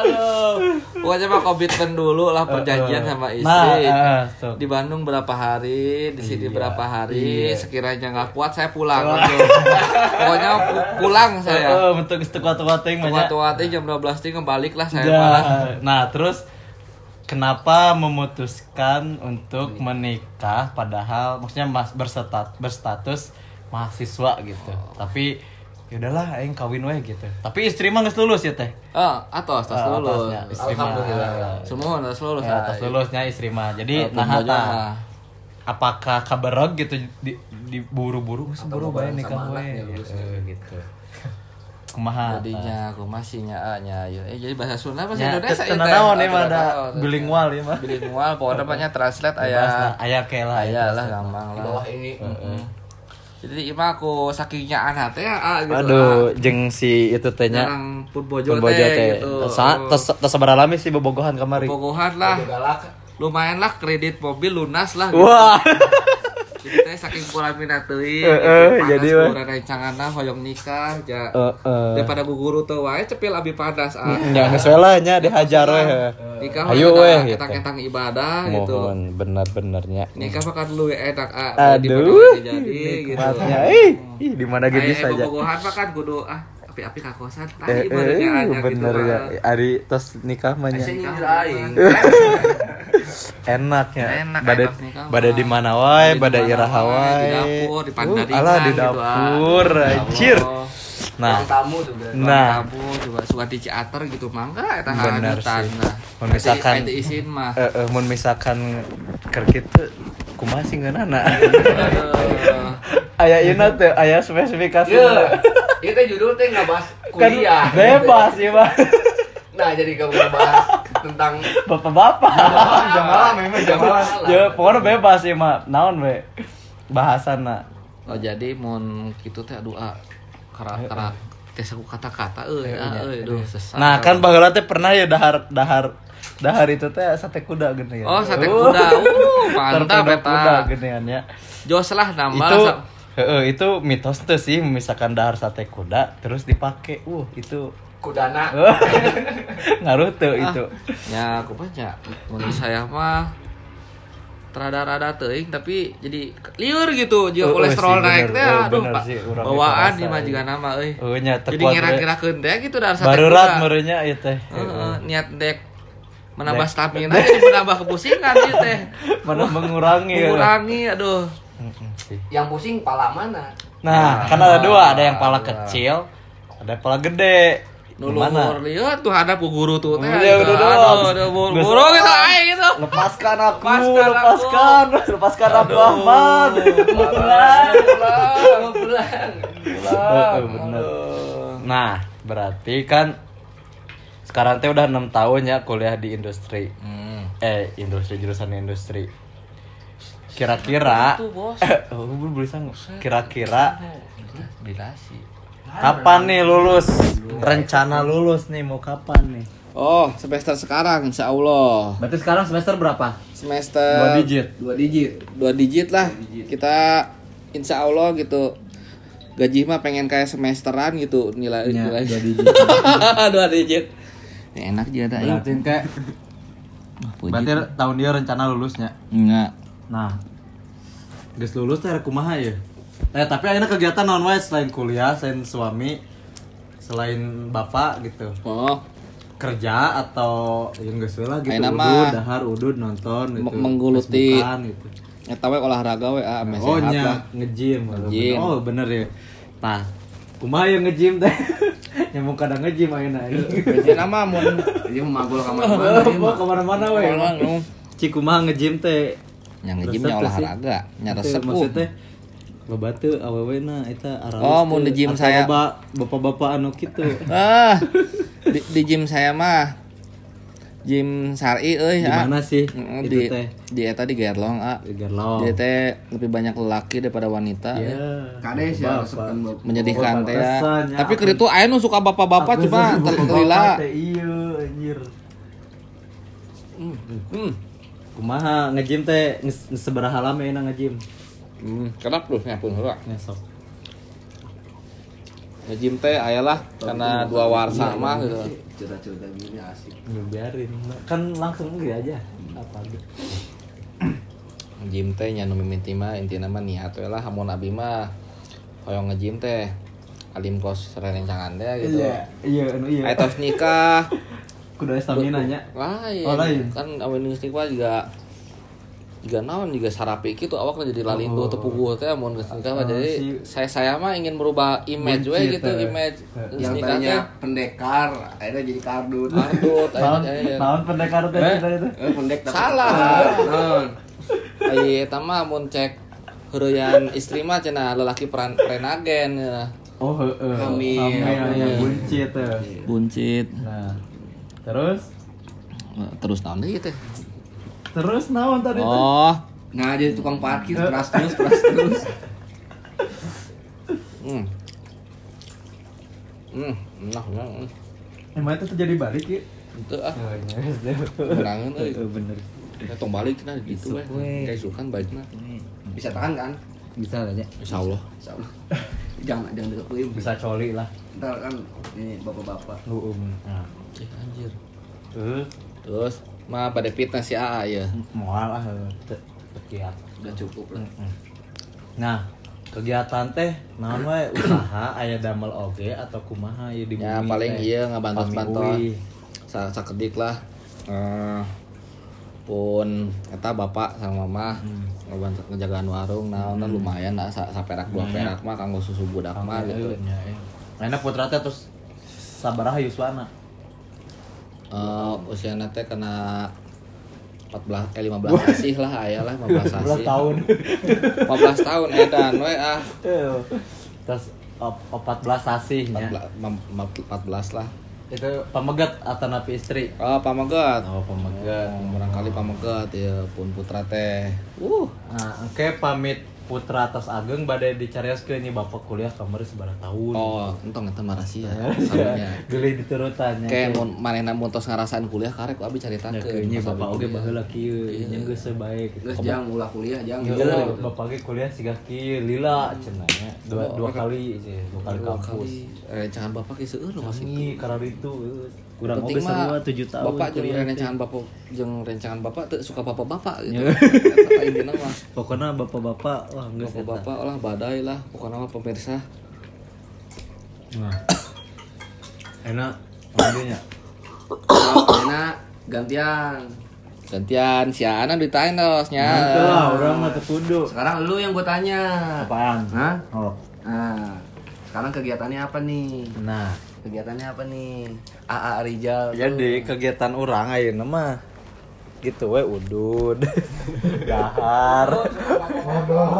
Aduh. Pokoknya mah komitmen dulu lah perjanjian sama istri. Nah, so. Di Bandung berapa hari, di sini Iya, berapa hari. iya. Sekiranya nggak kuat saya pulang. Pokoknya pu- pulang saya. Heeh, bentuk kuat-kuat teh Tua-tua teh jam 12 teh ngebalik lah saya Dah. malah. Nah, terus kenapa memutuskan untuk menikah padahal maksudnya mas berstatus berstatus mahasiswa gitu. Tapi ya udahlah aing kawin weh gitu. Tapi istri mah geus lulus ya teh. Oh, atas tas Ah, lulus. atasnya, istri mah. Alhamdulillah. Semua atas lulus. Ya, atas lulusnya istri mah. Jadi nah apakah kabarog gitu di, di buru-buru geus buru bae nikah sama we anaknya gitu. gitu. Kumaha? Jadinya aku masih nya nya ya. Eh jadi bahasa Sunda bahasa Ya, Indonesia ieu naon Oh, ya ada bilingual ya mah. Bilingual pokoknya banyak translate Bebas aya. lah, aya ke lah. Aya lah gampang Di lah. bawah ini. Jadi ima aku sakingnya anak teh ah, gitu. Aduh, jeng si itu tehnya. Jarang pun bojo Pun bojo teh gitu. Sa tes tes sabar lami sih bobogohan kamari. Bogohan lah. Lumayan lah kredit mobil lunas lah. Wah. Jadi teh saking kuramina teuing. Heeh, gitu. jadi, panas weh. kurangan rencangana hoyong nikah ja. Heeh. Daripada guguru teu wae cepil abi padas ah. Ya geus we lah nya dihajar we. Nikah Ayo mah weh, ada gitu. ketang-ketang ibadah gitu. Mohon benar-benarnya. Nikah mah kan lu enak ah. di mana Aduh, jadi gitu. Ih, ih di mana ge bisa aja. bobogohan mah kan kudu ah api-api ka kosan Eh, tadi ibaratnya eh, aja bener gitu. ya. ah. Ari tos nikah mah nya. Aing. Enak ya. Bade mah. di mana wae, iraha wae, wae. di dapur, di pandadingan Uh, alah di gitu, ah. dapur, Ya anjir. Nah, tamu berarti. Nah. kamu juga suka di ciater gitu mangga eta Bener sih. nah. Mun misalkan- izin mah. eh eh, mun misalkan keur kitu kumaha sih ngeunana. Aya ieu teh, aya spesifikasi. Iya. Teh judul teh nggak bahas Kan kuliah. bebas ya, Bang. Nah, jadi kamu nggak bahas tentang Bapak-bapak. Jam malam memang jam malam. Ya, pokoknya bebas ya, Mak. Naon we? Bahasana. Oh jadi mun kitu teh aduh ah karak-karak teh saku kata-kata euy ah euy duh sesat. Nah, kan baheula teh pernah ya dahar dahar dahar itu teh sate kuda gini ya. Oh, sate kuda. Uh, mantap Terkuda kuda eta. genean ya. Jos lah nambah Itu lah. heeh, itu mitos tuh sih misalkan dahar sate kuda terus dipakai. Uh, itu kudana. ngaruh tuh itu. Ya, aku banyak. Menurut saya mah rada-rada teuing tapi jadi liur gitu Oh, jeung oh, kolesterol sih, naik teh Oh, aduh Pak. bawaan di mah juga nama euy Oh, nya jadi kuat, ngira-ngirakeun teh gitu da rasa teh barurat merenya ieu teh niat dek menambah stamina jadi menambah kepusingan ieu teh mana mengurangi ya. mengurangi aduh. Yang pusing pala mana? Nah, kan ada dua, ada yang pala kecil, ada yang pala gede. Nulur lihat tuh ada bu guru tuh teh. Gitu. udah dong. Udah bu Nggak guru salah. gitu aja gitu. Lepaskan aku, Lepaskan aku. lepaskan, lepaskan Abdul Ahmad. Pulang, pulang, pulang. Bener. Nah, berarti kan sekarang teh udah enam tahun ya kuliah di industri. Hmm. Eh, industri jurusan industri. Kira-kira nggak? Kira-kira. Kapan nih lulus? Rencana lulus nih mau kapan nih? Oh, semester sekarang insya Allah. Berarti sekarang semester berapa? Semester Dua digit. Dua digit. dua digit lah. Kita insya Allah gitu. Gaji mah pengen kayak semesteran gitu nilai Ya, nilai dua digit. dua digit. Ini enak juga dah. Berarti kayak berarti tahun dia rencana lulusnya. enggak. Nah, guys lulus teh kumaha ya? Eh tapi akhirnya kegiatan non wae selain kuliah, selain suami, selain bapak gitu. Oh, Kerja atau yang geus lah gitu. Ayeuna udud, mah dahar, udud, nonton gitu. me- menggeluti Facebookan, gitu. eta we olahraga we ah Oh nya nge-gym. Nge-gym. Oh bener ya. Nah, kumaha yang nge-gym teh? Nyamuk kadang nge-gym ayeuna. Jadi nama mun Ini mah magul kamar-kamar. Mau ke mana-mana we. Cik kumaha nge-gym teh? yang teh olahraga, nya Teh, resep maksudnya teu awewe na eta aralus Oh, mun teu. di gym Atau saya- loba bapak-bapak anu kitu. Ah, di, di gym saya mah gym sari euy Di ah. mana sih Mm, itu di teh? di eta di Gerlong ah. Di Gerlong. Dia teh lebih banyak lelaki daripada wanita. Iya. Kades ya Bapak. resepkan bapak. Menyedihkan teh ya. ya. Tapi Aku- keur itu aya nu suka bapak-bapak Aku cuma terlila. bapak teh, Iya, anjir. Hmm. Kumaha nge-gym teh sabaraha lama ya nge-gym? Hmm, kenapa tuh ngapun heula. Ngesok. Nge-gym teh ayalah karena dua warsa mah gitu. Cerita-cerita gini asik. Nggak biarin. Kan langsung gitu aja. Apa gitu. Nge-gym teh nya nu mimiti mah intina mah niat we lah hamun abi mah hoyong nge-gym teh alim kos rerencangan teh gitu. Iya, anu iya. Aya tos nikah. Kudu stamina nya. lain Oh, lain. kan geus nikah juga juga naon juga sarapi gitu awak jadi lalindu teu puguh teh mun geus nikah mah Oh, jadi saya saya mah ingin merubah image we gitu image Yang tadinya teh pendekar, akhirnya jadi kardun. ardut Tahun aya tahun pendekar teh Eh? kita itu. Eh, pendek Salah. aya eta mah mun cek heureyan istri mah cenah lelaki peran prenagen ya. Oh, heeh. Hamil. Hamil, ya, buncit teh. buncit Nah, terus terus naon deui teh terus naon tadi oh Nah, jadi tukang parkir keras terus, keras terus. hmm hmm nah nah. Emang itu terjadi balik ya? itu ah Oh, iya. Berangan, euy. Eh, bener. Ya, tong balik nah gitu weh. Kayak sulkan baiknya. Bisa tahan kan? Bisa aja. Insya Allah. Insyaallah. jangan jangan deket kuim. Bisa coli lah. Ntar kan ini bapak-bapak. Lu um. Nah. Eh, anjir. Eh, Terus mah pada fitness si AA ya. moal lah sekian. Udah cukup lah. Nah, kegiatan teh naon wae usaha aya damel oge atau kumaha ya di Ya paling teh? iya ngabantos-bantos. Sa sakedik lah. Eh pun eta bapak sama mama ngebantu ngejagaan warung naon nah, lumayan lah sa, saperak dua perak mah kanggo susu budak mah gitu. Ya, ya. Enak putra teh terus sabaraha yuswana? Eh usia teh kena 14 eh 15 asih lah aya lah 15 asih. 11 tahun. 15 tahun edan we ah. Terus op- 14 asihnya. 14, mem- mem- 14 lah. Itu pamegat atau napi istri? Oh, pamegat. Oh, pamegat. Oh, barangkali pamegat ya pun putra teh. Uh, Nah, oke pamit putra atas ageng badai dicarioskeun nya bapak kuliah kamar sebarang tahun. oh, entong eta mah rahasia. Sarunya. Geli diturutannya. Kayak mun manehna mun tos ngarasain kuliah karek ku abi Ya, caritakeun. kayaknya pas bapak oge baheula kieu, nya geus sebaik. Terus jang ulah kuliah jang. Iya, bapak ge kuliah siga kieu lila cenah nya. Dua dua kali sih, dua kali kampus. Eh, jangan bapak geus seueur masih. Ini karena itu. Kurang oge sarua 7 tahun bapak jeung rencangan bapak jeung rencangan bapak teu suka bapak-bapak gitu. Eta mah pokoknya bapak-bapak wah geus bapak-bapak lah. badai lah pokoknya mah pemirsa. Nah enak mobilnya Enak gantian. gantian si Ana ditain dosnya Itu lah orang mah kudu Sekarang lu yang gue tanya. apaan? Hah? oh. Nah, sekarang kegiatannya apa nih? nah. Kegiatannya apa nih? AA Rijal. jadi kegiatan orang ayeuna mah gitu we udud dahar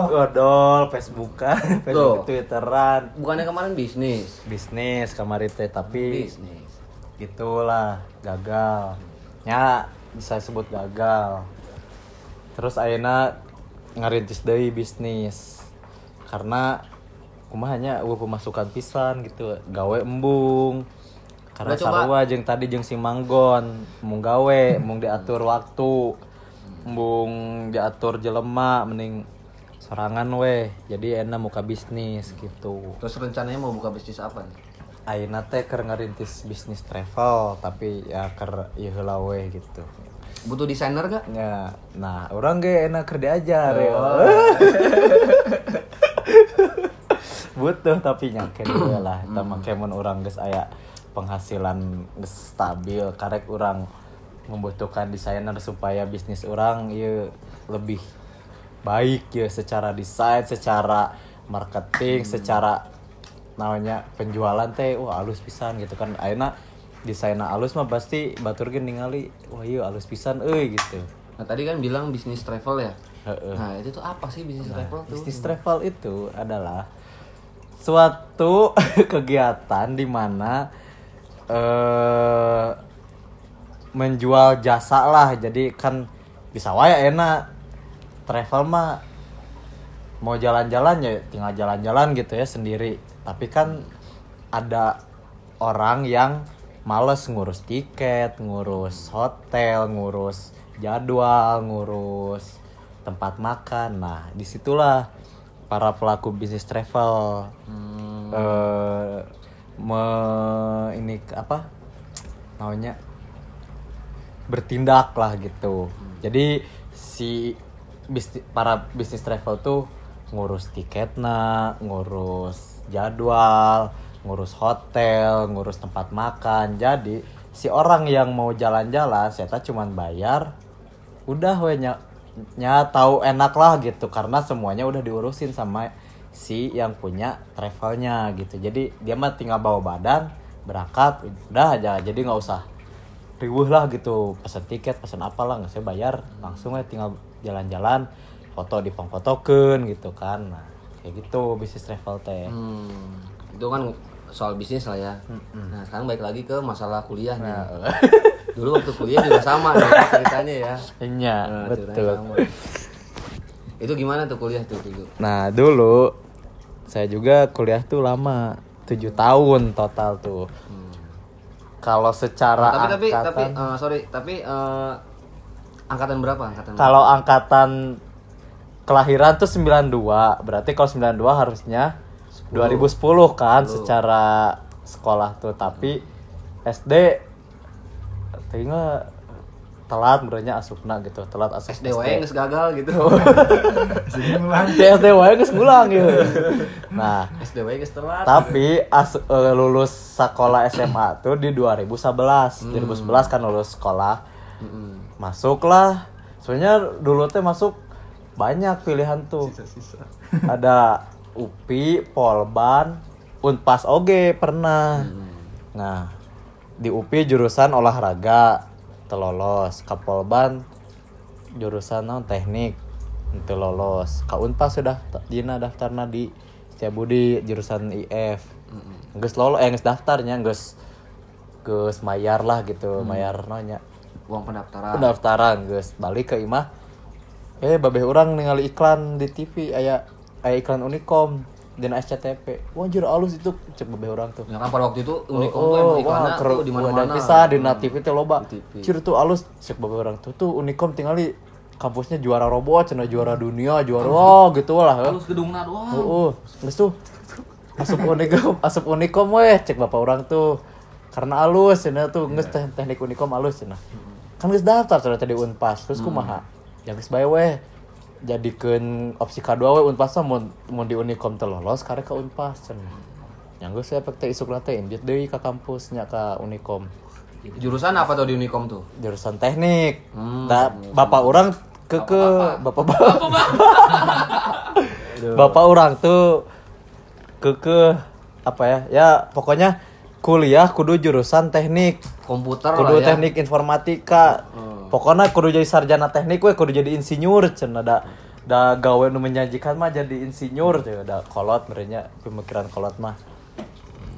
godol facebookan facebook twitteran Bukannya kemarin bisnis? bisnis kamari teh tapi Bisnis. gitulah gagal ya bisa sebut gagal terus ayeuna ngarintis deui bisnis karena kumahanya eueuh pemasukan pisan gitu gawe embung karena sarua jeung tadi jeung si Manggon mung gawe mung diatur waktu mung diatur jelema mending sorangan weh jadi enak muka bisnis gitu Terus rencananya mau buka bisnis apa nih? Ayeuna teh keur ngarintis bisnis travel tapi ya keur ieu heula we gitu. Butuh desainer gak? Ya, nah orang ge enak keur diajar ya. Butuh tapi nyakin lah eta mah kemun urang geus aya penghasilan stabil karek urang membutuhkan desainer supaya bisnis orang ieu lebih baik ya secara desain, secara marketing, secara namanya penjualan teh wah halus pisan gitu kan ayeuna desainna halus mah pasti batur ningali wah iya halus pisan euy gitu Nah tadi kan bilang bisnis travel ya? Heeh. Nah itu tuh apa sih bisnis travel tuh? bisnis travel itu adalah suatu kegiatan di mana eh menjual jasa lah. Jadi kan bisa wae enak. Travel mah mau jalan-jalan ya tinggal jalan-jalan gitu ya sendiri. Tapi kan ada orang yang males ngurus tiket ngurus hotel ngurus jadwal ngurus tempat makan. Nah di situlah para pelaku bisnis travel. Eh me- ini apa namanya bertindak lah gitu. Jadi si bisnis para bisnis travel tuh ngurus tiketnya ngurus jadwal ngurus hotel ngurus tempat makan. Jadi si orang yang mau jalan-jalan saya cuman bayar udah we nya, nya tahu enak lah gitu. Karena semuanya udah diurusin sama si yang punya travelnya gitu jadi dia mah tinggal bawa badan berangkat udah aja jadi nggak usah riuh lah gitu pesan tiket pesan apalah nggak saya bayar langsung aja tinggal jalan-jalan foto di fotoken gitu kan nah kayak gitu bisnis travel teh Hmm, itu kan soal bisnis lah ya. Nah sekarang balik lagi ke masalah kuliah nih. Dulu waktu kuliah juga sama nih ceritanya ya. iya Nah, betul sama. Itu gimana tuh kuliah tuh dulu? nah dulu saya juga kuliah tuh lama tujuh tahun total tuh. Kalau secara tapi tapi angkatan tapi eh, sorry tapi eh, angkatan berapa? Angkatan? kalau angkatan kelahiran tuh 92 berarti kalau 92 harusnya 2010 kan secara sekolah tuh. Tapi SD tinggal telat berarti asupna gitu. Telat asup SD wae geus gagal gitu. Simulan. Di SD wae geus ngulang gitu. Nah SD wae geus telat. tapi as, eh, lulus sekolah SMA tuh di 2011 2011 kan lulus sekolah. Mm-mm. masuklah. Sebenarnya dulu teh masuk banyak pilihan tuh. Ada UPI Polban Unpas oge pernah. Nah di UPI jurusan olahraga telolos. Ke Polban jurusan non teknik itu lolos. Ke Unpas sudah dina daftarna di Setiabudi jurusan IF geus lolos eh daftarnya geus geus mayar lah gitu mayar nonya. Uang pendaftaran. pendaftaran guys balik ke imah. Eh babeh orang ningali iklan di TV aya aya iklan Unicom dan SCTP wah anjir alus itu. Cek babeh orang tuh. Ya kan pada waktu itu Unicom oh, tuh emang wah, iklannya keru- tuh di dan bisa di na TV teh loba. Di TV. cir tuh alus cek babeh orang tuh. Tuh Unicom tinggali kampusnya juara robot cenah juara dunia juara oh gitu lah Terus gedungna doang. Oh, oh. Terus tuh asup Unicom, asup Unicom weh, cek bapak orang tuh. karena alus cenah tuh. Geus teh teknik unikom alus cenah kan geus daftar cenah tadi unpas. Terus kumaha? Ya geus bae weh jadikeun opsi kedua we unpas mun mun di unikom teu lolos karek ka unpas cenah yang geus efek teh isuk teh indit deui ka kampusnya ka unikom Jurusan apa tuh di Unicom tuh? jurusan teknik. Hmm, Ta- bapak orang ke ke bapak bapak bapak orang tuh ke ke apa ya ya pokoknya kuliah kudu jurusan teknik. Komputer kudu lah ya. teknik informatika pokoknya kudu jadi sarjana teknik we kudu jadi insinyur cen ada da gawe nu menjanjikan mah jadi insinyur tuh ada kolot merenya pemikiran kolot mah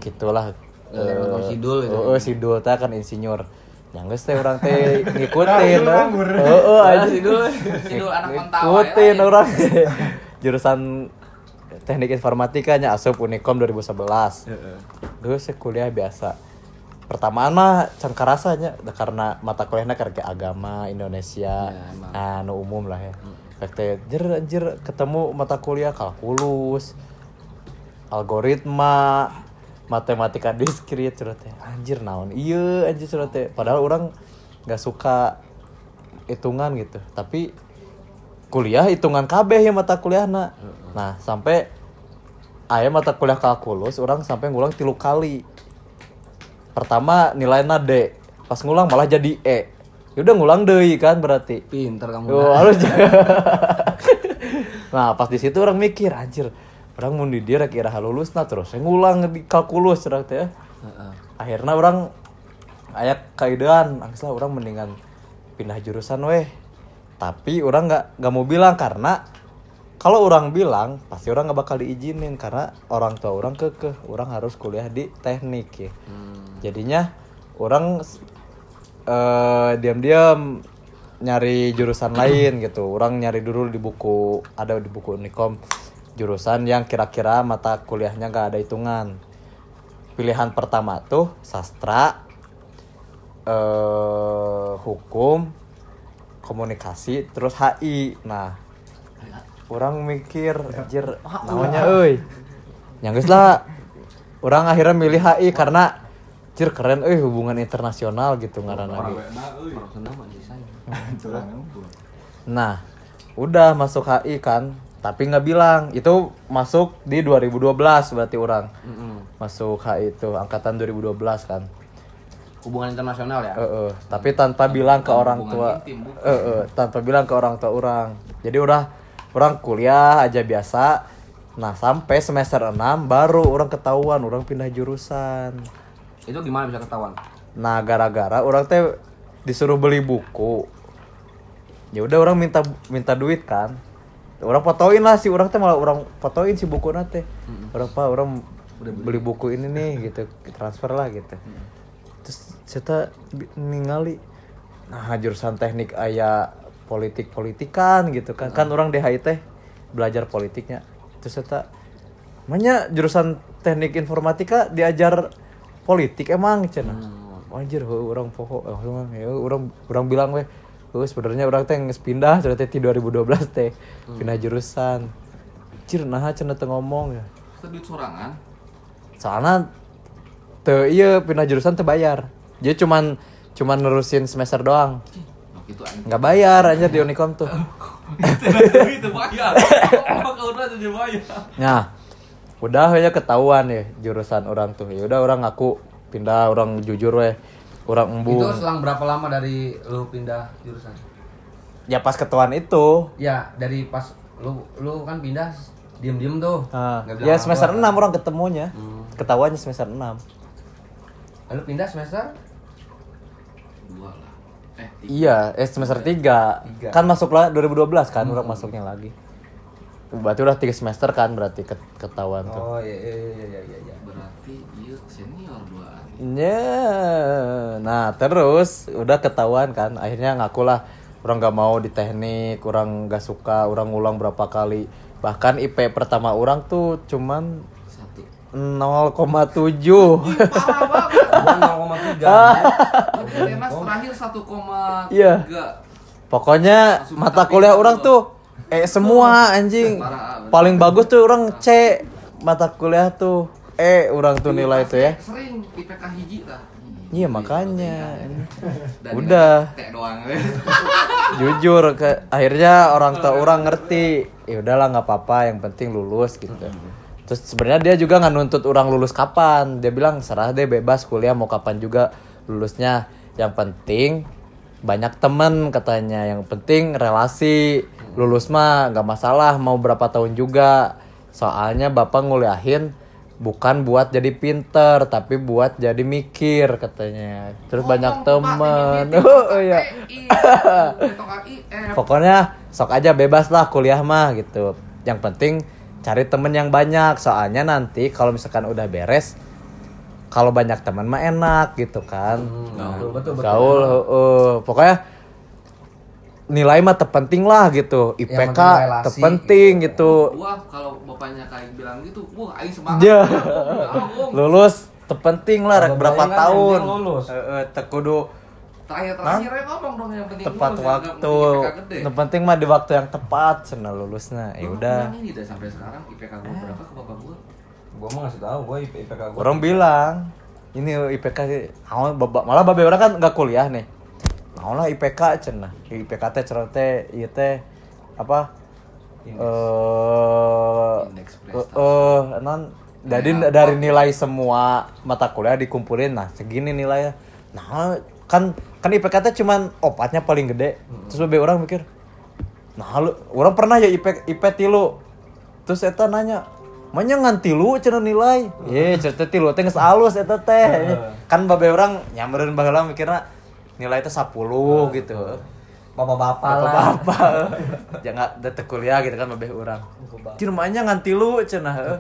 gitulah Eh, nonton sidul gitu. Heeh, sidul teh kan insinyur. Yang geus teh urang teh ngikutin. Heeh, aja Sidul, Sidul anak mentawai Ngikutin ya. orang. Jurusan Teknik Informatika nya asup Unikom 2011. Dulu saya kuliah biasa. Pertamaan mah can karasanya karena mata kuliahnya karena agama Indonesia. Ya, emang. nah, umum lah ya. Kayak teh anjir anjir ketemu mata kuliah kalkulus, algoritma, matematika diskrit teh. Anjir naon iya anjir teh. Padahal orang nggak suka hitungan gitu. Tapi kuliah hitungan KB ya mata kuliahna. Nah, sampai aya mata kuliah kalkulus orang sampai ngulang tilu kali. Pertama nilainya D, pas ngulang malah jadi E. Ya udah ngulang deui kan berarti. Pinter kamu. Yo, harus Nah, pas di situ orang mikir, anjir, orang mau di dia kira lulus nah terus saya ngulang di kalkulus cerah teh. Heeh. Akhirnya orang aya kaidean, angsal orang mendingan pindah jurusan weh. Tapi orang nggak nggak mau bilang karena kalau orang bilang pasti orang nggak bakal diizinin karena orang tua orang kekeh. Orang harus kuliah di teknik ya. Hmm. jadinya orang eh diam-diam nyari jurusan lain gitu. Orang nyari dulu di buku ada di buku Unicom. Jurusan yang kira-kira mata kuliahnya nggak ada hitungan. Pilihan pertama tuh sastra eh hukum komunikasi terus HI nah orang mikir anjir namanya euy. Yang geus lah. Orang akhirnya milih HI karena anjir keren euy hubungan internasional gitu ngaran lagi. Saya. nah udah masuk HI kan tapi nggak bilang. Itu masuk di 2012 berarti orang. Masuk HI itu angkatan 2012 kan. Hubungan internasional ya? Eh, eh, tapi tanpa bilang ke orang tua. intim. Eh, eh, tanpa bilang ke orang tua orang. Jadi udah orang kuliah aja biasa. Nah sampai semester 6 baru orang ketahuan orang pindah jurusan. Itu gimana bisa ketahuan? nah gara-gara orang teh disuruh beli buku. Ya udah orang minta minta duit kan. Orang fotoin lah si orang teh malah orang fotoin si buku teh. Orang pak orang beli. buku ini nih gitu. Transfer lah gitu. Terus bi- ningali nah jurusan teknik aya politik politikan gitu kan kan orang DHI teh belajar politiknya terus saya Makanya jurusan teknik informatika diajar politik emang cina. Anjir, heuh, orang poho, eh, emang, ya, orang orang bilang weh, heuh, sebenarnya orang teh pindah sudah teh di 2012 teh pindah jurusan. Anjir, nah cenah teu ngomong ya. Duit sorangan. Soalnya teu iya pindah jurusan teu bayar. Jadi cuman cuman nerusin semester doang. Gitu anjing. Nggak bayar aja di Unicom tuh. Itu bayar. Apa kau udah jadi bayar? Nah, udah aja ketahuan ya jurusan orang tuh. Ya udah orang ngaku pindah orang jujur weh. Orang embung. Itu selang berapa lama dari lu pindah jurusan? Ya pas ketahuan itu. Ya, dari pas lu lu kan pindah diem-diem tuh. Nah, Nggak bilang ya semester kan? 6 orang ketemunya. Hmm. Ketahuannya semester 6. Lalu pindah semester dua lah eh Iya, eh semester 3. Tiga. Kan masuk lah 2012 kan orang masuknya lagi. Berarti udah 3 semester kan berarti ket- ketahuan tuh. Oh iya iya iya iya iya. iya. berarti iya senior duaan Ya, nah terus udah ketahuan kan, akhirnya ngaku lah orang gak mau di teknik, orang gak suka, orang ngulang berapa kali, bahkan IP pertama orang tuh cuman 0,7 Gua 0,3. Tenas terakhir 1,3 Iya. Pokoknya mata kuliah orang tuh. tuh eh semua anjing. Parah, bener. Paling bagus tuh orang C mata kuliah tuh E orang tuh nilai itu ya. Sering IPK hiji lah. Iya makanya. Dan udah. doang. Jujur ke akhirnya orang tua orang ngerti. ya udahlah nggak apa-apa yang penting lulus gitu terus sebenarnya dia juga nggak nuntut orang lulus kapan. Dia bilang serah deh bebas kuliah mau kapan juga lulusnya. Yang penting banyak temen katanya. Yang penting relasi lulus mah nggak masalah mau berapa tahun juga. Soalnya bapak nguliahin bukan buat jadi pinter tapi buat jadi mikir katanya. Terus banyak temen. oh iya. Pokoknya sok aja bebas lah kuliah mah gitu. Yang penting cari temen yang banyak soalnya nanti kalau misalkan udah beres kalau banyak teman mah enak gitu kan betul betul betul. gaul heeh. pokoknya nilai mah terpenting lah gitu IPK terpenting gitu Wah, kalau bapaknya kayak bilang gitu, wah aing semangat. Ya. Agung. lulus terpenting lah berapa bayangkan tahun lulus. Heeh, teu kudu Terakhir-terakhir ya ngomong dong yang penting tepat lulus, waktu. yang penting mah di waktu yang tepat cenah lulusnya. Ya udah. ini dah sampai sekarang IPK gua berapa ke bapak gua? Gua mah ngasih tahu gua IP IPK gua. orang bilang ini IPK awal baba- malah babe orang kan nggak kuliah nih. Mau lah IPK cenah IPK teh cerita teh ieu teh apa eh eh eh, non dari dari nilai semua mata kuliah dikumpulin nah segini nilainya. Nah kan kan IPK teh cuman opatnya paling gede terus babe orang mikir nah lu orang pernah ya IP IP tilu terus eta nanya Manya ngan tilu cenah nilai. Ye, cerita tilu teh geus alus eta teh. Kan babe orang nyamperin baheula mikirna nilai teh 10 gitu. Bapak-bapak lah. Bapak-bapak. Jangan datang kuliah gitu kan babe orang. Cuma manya ngan tilu cenah. heuh.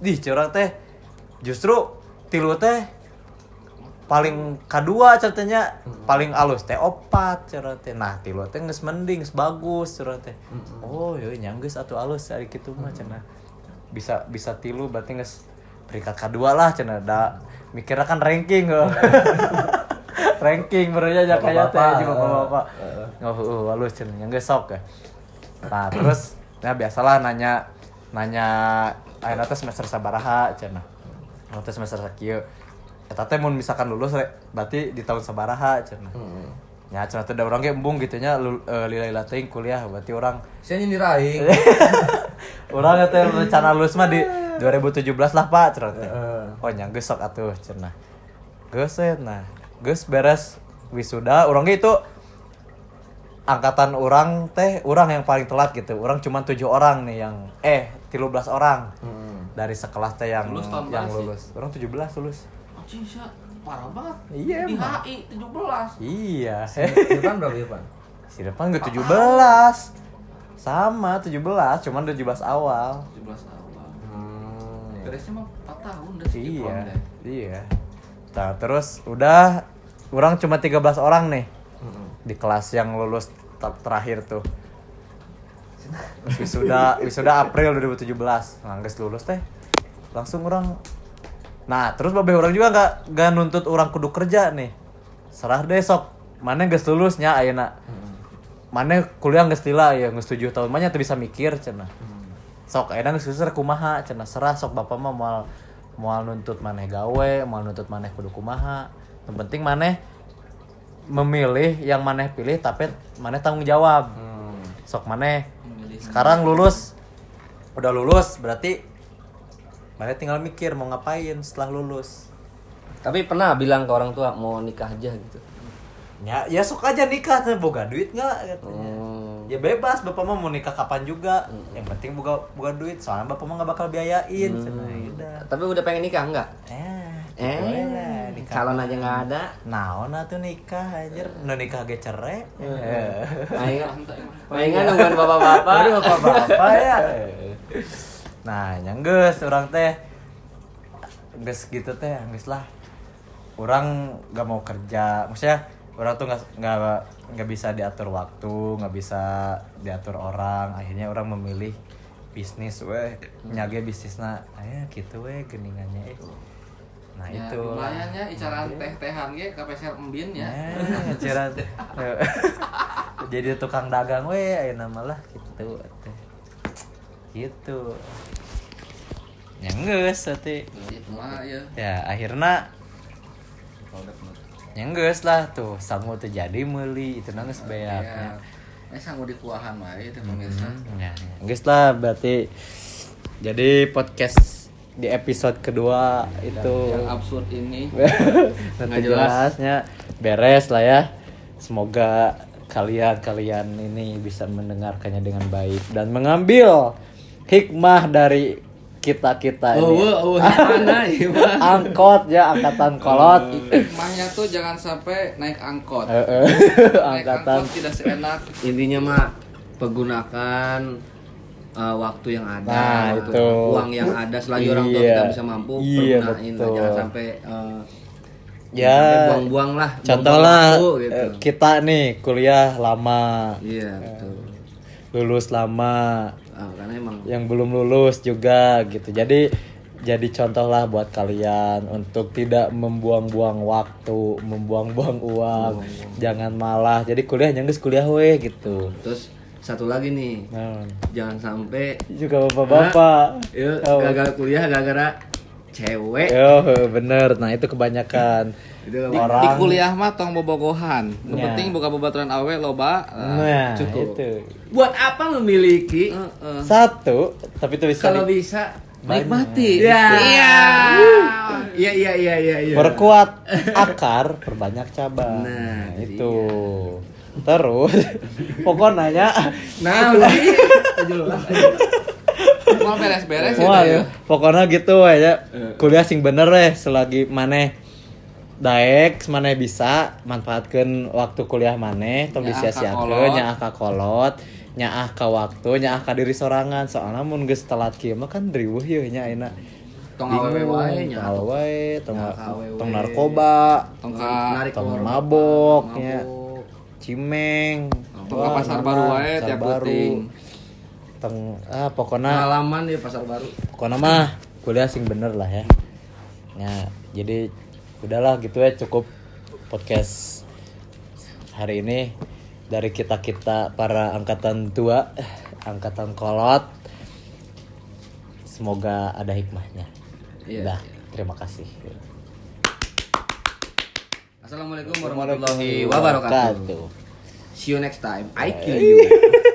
Di curang teh justru tilu teh paling kedua ceritanya paling alus teh opat cerita nah tilu teh geus mending geus bagus cerita teh oh iya nyanggeus atuh alus ari kitu mah cenah. Bisa bisa tilu berarti geus peringkat kedua lah cenah da. Mikirnya kan ranking heuh. ranking benernya aja kayak teh juga bapak oh uh, halus cenah yang sok ya. Nah terus ya biasalah nanya nanya akhirnya teh semester sabaraha Oh, teh semester sakieu eta teh mun misalkan lulus rek berarti di tahun sabaraha cenah. Ya cenah teh da urang ge embung gitu nya lul- eh, lila-lila teuing kuliah berarti orang Saya nyindir aing. orang teh rencana lulus mah di 2017 lah pak cenah teh. Heeh. oh nya geus sok atuh cenah. Geus we, nah geus beres wisuda urang ge itu angkatan orang teh orang yang paling telat gitu. Orang cuma tujuh orang nih yang eh 13 orang. Hmm. dari sekelas teh yang Lulus yang berapa sih? lulus. Orang 17 lulus Anjing sih, parah banget. Iya, Di emang. HI 17. iya Depan berapa depan? si depan gue 17 sama 17 cuman 17 awal 17 awal. Hmm. Beresnya mah 4 tahun udah sih iya iya nah terus udah orang cuma 13 orang nih di kelas yang lulus ter- terakhir tuh wisuda wisuda April 2017 nah geus lulus teh langsung orang nah terus babe orang juga nggak nggak nuntut orang kudu kerja nih. Serah deh sok. Mana geus lulusnya ayeuna. Mana kuliah geus lila ya geus 7 tahun mana tuh bisa mikir cenah. Sok ayeuna geus susah kumaha cenah. Serah sok bapak mah moal moal nuntut maneh gawe moal nuntut maneh kudu kumaha. Yang penting maneh memilih yang maneh pilih tapi maneh tanggung jawab. Sok maneh. Memilih sekarang lulus. Udah lulus berarti maneh tinggal mikir mau ngapain setelah lulus Tapi pernah bilang ke orang tua mau nikah aja gitu. ya ya sok aja nikah tuh boga duit nggak katanya Hmm. ya bebas bapak mah mau nikah kapan juga yang penting boga boga duit soalnya bapak mah nggak bakal biayain ya udah Tapi udah pengen nikah enggak? eh Eh, boleh nikah calon aja nggak ada. naon atuh nikah anjir nu nikah ge cerai mah. Aing kan nungguin bapak-bapak. Bapak-bapak ya. Nah, yang geus orang teh geus gitu teh, geus lah. Orang nggak mau kerja, maksudnya orang tuh nggak nggak nggak bisa diatur waktu, nggak bisa diatur orang. Akhirnya orang memilih bisnis weh nyage bisnisna aya gitu weh geningannya eh. Nah, Ya, itu. lumayan ya icaran teh-tehan ge KPSR embin ya. Ya, cerat. Jadi tukang dagang we ayeuna mah lah gitu teh. Gitu. Ya. Itu mah ya. Ya, akhirnya yang geus lah tuh sangu tuh jadi meuli itu nangis beak Ya. Eh sanggup di kuahan wae teh pemirsa. ya, geus lah berarti jadi podcast di episode kedua itu Yang absurd ini nanti jelas. jelasnya beres lah ya semoga kalian kalian ini bisa mendengarkannya dengan baik dan mengambil hikmah dari kita kita Oh, ini oh, oh, mana ya, Bang? angkot ya angkatan kolot Hikmahnya tuh jangan sampai naik angkot. Eh, eh, Naik angkatan angkot tidak seenak. intinya mah pergunakan uh, waktu yang ada Nah, itu. uang yang ada selagi orang tua Iya. kita bisa mampu Iya, pergunain lah. betul. jangan sampai uh, Ya. buang-buang lah contoh lah gitu. eh, kita nih kuliah lama iya betul lulus lama Ah, karena emang yang belum lulus juga gitu. Jadi jadi contoh lah buat kalian untuk tidak membuang-buang waktu membuang-buang uang. Jangan malah. Jadi kuliah nyangges kuliah weh gitu. Terus satu lagi nih. Nah, jangan sampai juga bapak-bapak. Ya Oh. gagal kuliah gara-gara cewek. Yo, bener. Nah itu kebanyakan di, Orang- di kuliah mah tong bobogohan. Yang Ya. penting buka babaturan awe loba nah cukup. itu buat apa memiliki? Heeh. satu tapi itu bisa kalau di- bisa. Nikmati. Iya. iya. Iya. Iya iya iya iya Perkuat akar, perbanyak cabang. Nah, Nah, itu. Terus pokoknya nah mau beres-beres Wah, ya. pokoknya gitu aja. Kuliah sing bener deh selagi maneh daek maneh bisa manfaatkan waktu kuliah maneh tong Nyaah ka disia-siakeun kolot. nyaah ka kolot nyaah ka waktu nyaah ka diri sorangan. Soalnya mun geus telat kieu mah kan riweuh ye nya ayeuna. Tong awewe wae nya. Tong awewe, tong, tong narkoba. Tong ka narik tong mabok ya. Mabok. cimeng. Tong ka pasar baru wae tiap baru. tong ah pokoknya pengalaman di pasar baru. Pokoknya mah kuliah sing bener lah ya. Ya jadi udahlah gitu ya cukup podcast hari ini dari kita kita para angkatan tua angkatan kolot. Semoga ada hikmahnya. Iya, Udah, terima kasih. Assalamualaikum warahmatullahi Wabarakatuh. see you next time. I kill you